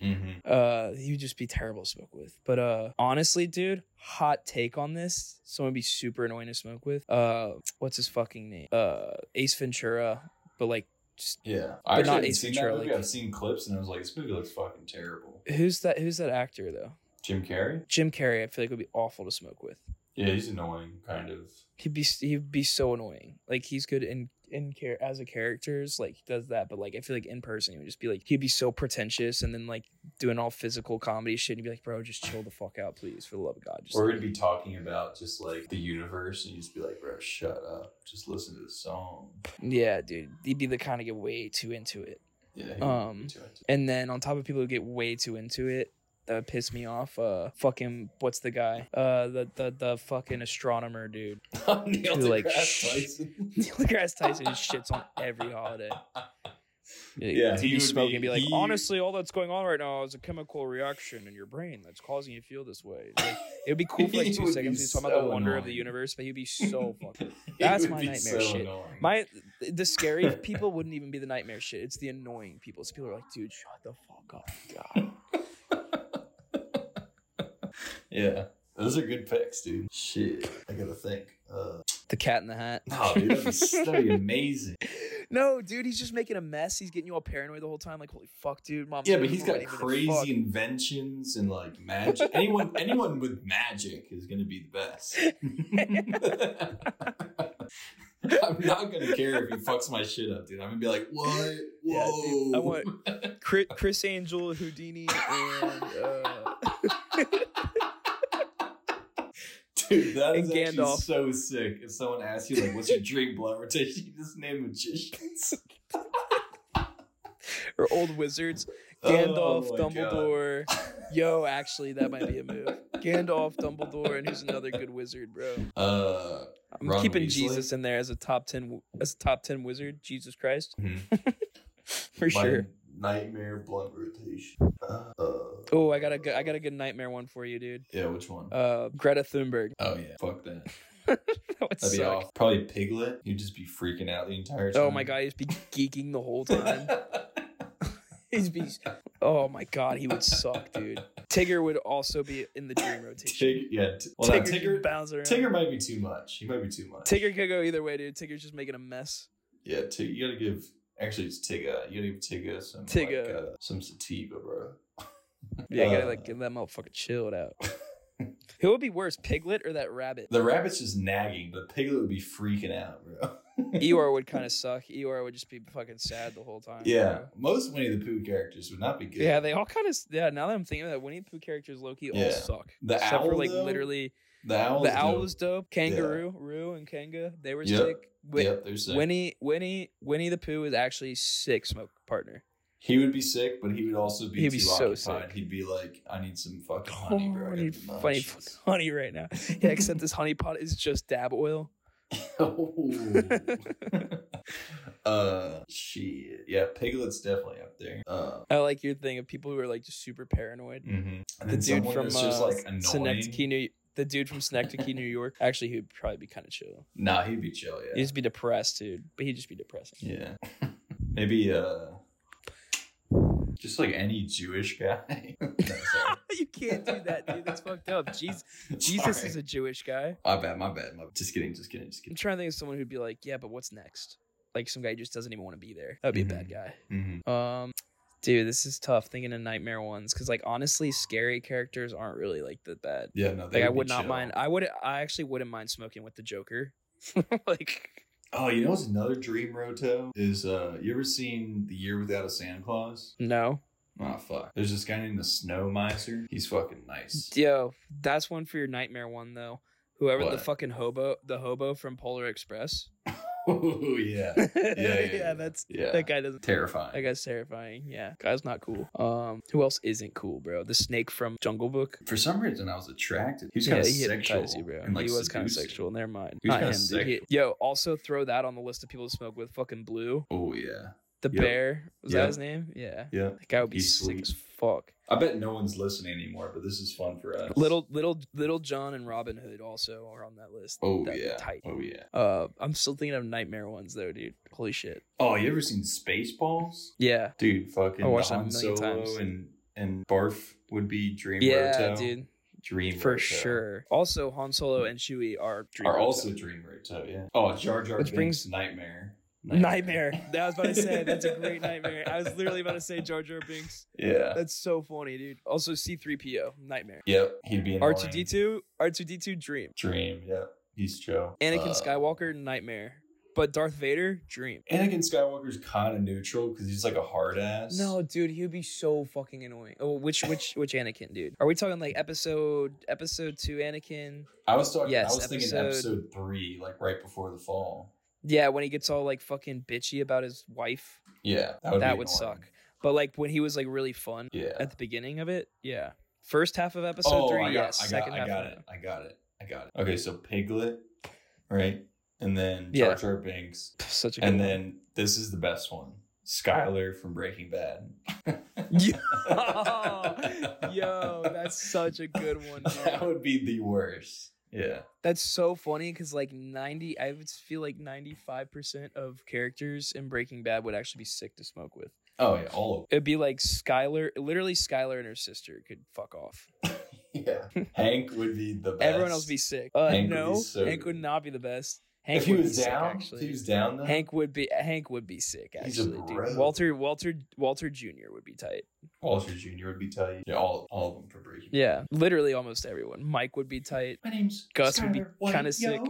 Mhm. Uh, he would just be terrible to smoke with. But uh, honestly, dude, hot take on this. Someone would be super annoying to smoke with. Uh, what's his fucking name? Uh, Ace Ventura. But like, just Yeah. I But not Ace Ventura, like- I've seen clips and I was like, this movie looks fucking terrible. who's that? Who's that actor though? Jim Carrey? Jim Carrey. I feel like would be awful to smoke with. Yeah, he's annoying, kind of. He'd be he'd be so annoying. Like he's good in in care as a characters, like he does that. But like I feel like in person, he would just be like he'd be so pretentious, and then like doing all physical comedy shit. And he'd be like, bro, just chill the fuck out, please, for the love of God. Just Or he'd be talking about just like the universe and you'd just be like, bro, shut up. Just listen to the song. yeah, dude. He'd be the kind of get way too into it. Yeah. Um, be too into it. And then on top of people who get way too into it, that would piss me off. Uh, fucking what's the guy? Uh, the the the fucking astronomer dude. Neil who, like, deGrasse sh- Tyson. Neil deGrasse Tyson just shits on every holiday. Yeah, he'd he be would smoking be- and be like, he- honestly, all that's going on right now is a chemical reaction in your brain that's causing you to feel this way. Like, it would be cool for like two would seconds. He's talking about the so wonder of the universe, but he'd be so fucking. That's my nightmare so shit. annoying. My the scary people wouldn't even be the nightmare shit. It's the annoying people. So people are like, dude, shut the fuck up, God. Yeah. Those are good picks, dude. Shit. I gotta think. Uh, The Cat in the Hat. no, dude, that'd be, that'd be amazing. No, dude, he's just making a mess. He's getting you all paranoid the whole time. Like, holy fuck, dude, mom. Yeah, but he's got crazy inventions and like magic. anyone, anyone with magic is gonna be the best. I'm not gonna care if he fucks my shit up, dude. I'm gonna be like, what? Yeah, Whoa. dude, I want- Chris, Criss Angel, Houdini, and uh, Dude, that is actually Gandalf. so sick. If someone asks you like, "What's your dream blunt rotation?" You just name magicians. or old wizards. Oh Gandalf, God. Dumbledore. Yo, actually, that might be a move. Gandalf, Dumbledore, and who's another good wizard, bro? Uh, I'm Ron keeping Weasley? Jesus in there as a top ten as a top ten wizard. Jesus Christ, mhm. for sure. Nightmare blunt rotation. Uh, Oh, I got a good, I got a good nightmare one for you, dude. yeah, which one? Uh, Greta Thunberg. oh yeah, fuck that. that would That'd be suck. off. Probably Piglet. You'd just be freaking out the entire time. Oh my god, he'd be geeking the whole time. He'd be, oh my god, he would suck, dude. Tigger would also be in the dream rotation. Tig- yeah. T- well, Tigger, Tigger. bounce around. Tigger might be too much. He might be too much. Tigger could go either way, dude. Tigger's just making a mess. Yeah, Tig- you gotta give. Actually, it's Tigga. You gotta give Tigga some Tigga. like, uh, some sativa, bro. Yeah, you gotta Uh, like get that motherfucker chilled out. Who would be worse, Piglet or that rabbit? The rabbit's just nagging, but Piglet would be freaking out, bro. Eeyore would kind of suck. Eeyore would just be fucking sad the whole time. yeah, bro. most Winnie the Pooh characters would not be good. Yeah, they all kind of. Yeah, now that I'm thinking of that, Winnie the Pooh characters, lowkey, all suck. The Except for owl, like though? literally, the owl. the owl was dope. Kangaroo, Roo, and Kanga, they were Yep. sick. Wi- Yep, they're sick. Winnie, Winnie, Winnie the Pooh is actually sick smoke partner. he would be sick, but he would also be He'd too be so occupied. sick. He'd be like, "I need some fucking honey, bro. Oh, I I need funny fucking honey right now. Yeah, except this honey pot is just dab oil. oh. uh, shit. Yeah, Piglet's definitely up there. Uh, I like your thing of people who are like just super paranoid. mhm. The dude from that's uh, just like. Synecdoche, New the dude from Synecdoche, New York. Actually, he'd probably be kind of chill. Nah, he'd be chill. Yeah, he'd just be depressed, dude. But he'd just be depressing. Yeah. Maybe uh, just like any Jewish guy. No, sorry. you can't do that, dude. That's fucked up. Jesus, Jesus is a Jewish guy. My bad, my bad, my Just kidding, just kidding, just kidding. I'm trying to think of someone who'd be like, yeah, but what's next? Like some guy just doesn't even want to be there. That would be a bad guy. Mm-hmm. Um, dude, this is tough thinking of nightmare ones because, like, honestly, scary characters aren't really like that bad. Yeah, no, they Like, I would not chill. mind. I would. I actually wouldn't mind smoking with the Joker. like, Oh, you know what's another dream, Roto? Is uh, you ever seen The Year Without a Santa Claus? no, Oh fuck. There's this guy named the Snow Miser. He's fucking nice. yo, that's one for your nightmare one though. Whoever the fucking hobo, the hobo from Polar Express. oh yeah. yeah, yeah, yeah. that's Yeah. that guy doesn't. Terrifying. That guy's terrifying. Yeah, guy's not cool. Um, who else isn't cool, bro? The snake from Jungle Book. For some reason, I was attracted. He was yeah, kind of sexual. you, bro. and, like, he was kind of sexual. Never mind. Not him, dude. He- yo, also throw that on the list of people to smoke with. Fucking Blue, Oh yeah. The Yep. bear. Was Yep. that his name? Yeah. Yeah. That guy would be He's sick sweet. as fuck. I bet no one's listening anymore, but this is fun for us. Little, little, little John and Robin Hood also are on that list. Oh That'd yeah. tight. Oh yeah. Uh, I'm still thinking of nightmare ones though, dude. Holy shit. Oh, you ever seen Spaceballs? Yeah. Dude, fucking I watched the that a million Solo times. and and Barf would be Dream Yeah, Roto. dude. Dream For Roto. sure. Also, Han Solo and Chewie are Dream Are Roto. also Dream Roto, yeah. Oh, Jar Jar Which Binks brings- Nightmare. Nightmare. That was about to say. That's a great nightmare. I was literally about to say Jar Jar Binks. Yeah. That's so funny, dude. Also, C3PO, nightmare. Yep. He'd be annoying. R2D2, R2D2, dream. Dream. Yep. He's Joe. Anakin Uh, Skywalker, nightmare. But Darth Vader, dream. Anakin Skywalker's kind of neutral because he's like a hard ass. No, dude, he would be so fucking annoying. Oh, which which which Anakin, dude? Are we talking like episode episode two Anakin? I was talking. Yes, I was thinking episode- episode three, like right before the fall. Yeah, when he gets all like fucking bitchy about his wife, Yeah, that that would, would, suck. But like when he was like really fun Yeah. at the beginning of it, yeah. First half of episode oh, three, I got, yes. I got, Second I half, got it. I got it. I got it. Okay, so Piglet, right, and then Yeah. Jar Jar Binks, Such a good and one. then this is the best one, Skyler from Breaking Bad. Yo, yo, that's such a good one. dude. that would be the worst. Yeah. That's so funny because like ninety, I would feel like ninety five percent of characters in Breaking Bad would actually be sick to smoke with. Oh yeah, all of them. It'd be like Skyler, literally Skyler and her sister could fuck off. yeah. Hank would be the best. Everyone else would be sick. Uh, Hank no, so Hank would not be the best. Hank If he was sick, down, if actually. he was down though. Hank would be Hank would be sick actually, dude. Walter Walter Walter Jr. would be tight. Walter Jr. would be tight. Yeah, all, all of them for Breaking. Yeah, literally almost everyone. Mike would be tight. My name's Gus would be kinda sick.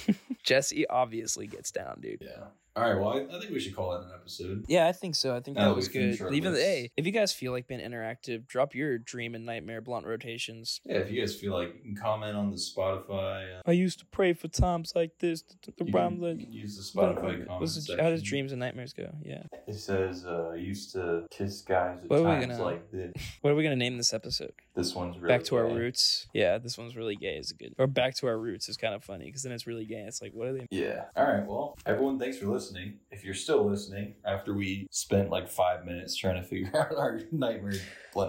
Jesse obviously gets down, dude. Yeah. All right. Well, I, I think we should call that an episode. Yeah, I think so. I think that that was good. finished our Even list. hey, if you guys feel like being interactive, drop your dream and nightmare blunt rotations. Yeah. If you guys feel like you can comment on the Spotify. Uh, I used to pray for times like this. The you, can, you can use the Spotify comment section. how does dreams and nightmares go? Yeah. It says uh, I used to kiss guys at What times gonna- like this. What are we gonna name this episode? This one's really back to our roots. Yeah, this one's really gay. Is good. Or back to our roots is kind of funny because then it's really gay. It's like, what are they? Yeah. All right. Well, everyone, thanks for listening. If you're still listening after we spent like five minutes trying to figure out our nightmare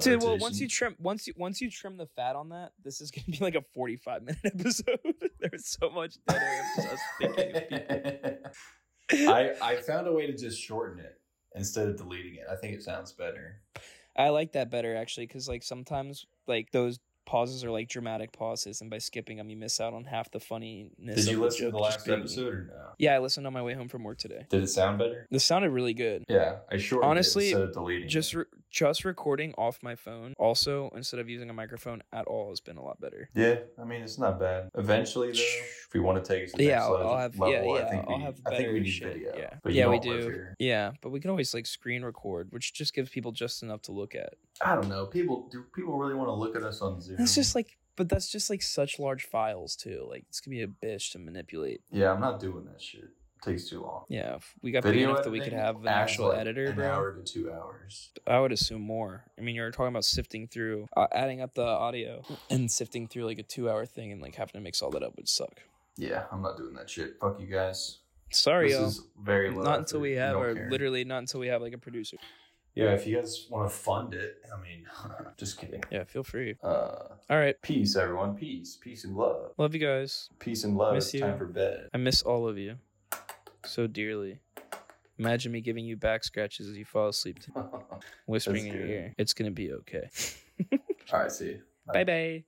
Dude, well, once you trim, once you once you trim the fat on that, this is gonna be like a forty-five minute episode. There's so much dead air just us thinking of people. I I found a way to just shorten it instead of deleting it. I think it sounds better. I like that better actually because like sometimes like those pauses are like dramatic pauses, and by skipping them, you miss out on half the funniness. Did you listen to the last being- episode or no? Yeah, I listened on my way home from work today. Did it sound better? This sounded really good. Yeah, I shortened Honestly, it instead of deleting. Just re- just recording off my phone, also instead of using a microphone at all, has been a lot better. yeah, I mean it's not bad. Eventually, though, if we want to take it to the Yeah, next I'll, have level, yeah, yeah, I think I'll we, have I think we need shit. video. Yeah, but yeah, we do. Yeah, but we can always like screen record, which just gives people just enough to look at. I don't know. People do. People really want to look at us on Zoom. It's just like, but that's just like such large files too. Like it's gonna be a bitch to manipulate. yeah, I'm not doing that shit. It takes too long. Yeah, if we got big Video enough that we could have an actual like, editor, an bro. hour to two hours. I would assume more. I mean, you're talking about sifting through, uh, adding up the audio and sifting through like a two-hour thing and like having to mix all that up would suck. Yeah, I'm not doing that shit. Fuck you guys. Sorry, this y'all. is very low Not until effort. we We have, or care. literally not until we have like a producer. Yeah, if you guys want to fund it, I mean, just kidding. Yeah, feel free. Uh, All right, peace, everyone. Peace, peace and love. love you guys. Peace and love. Miss it's you. time for bed. I miss all of you so dearly. Imagine me giving you back scratches as you fall asleep, All whispering That's in your ear. It's gonna be okay. right, see. you. Bye bye.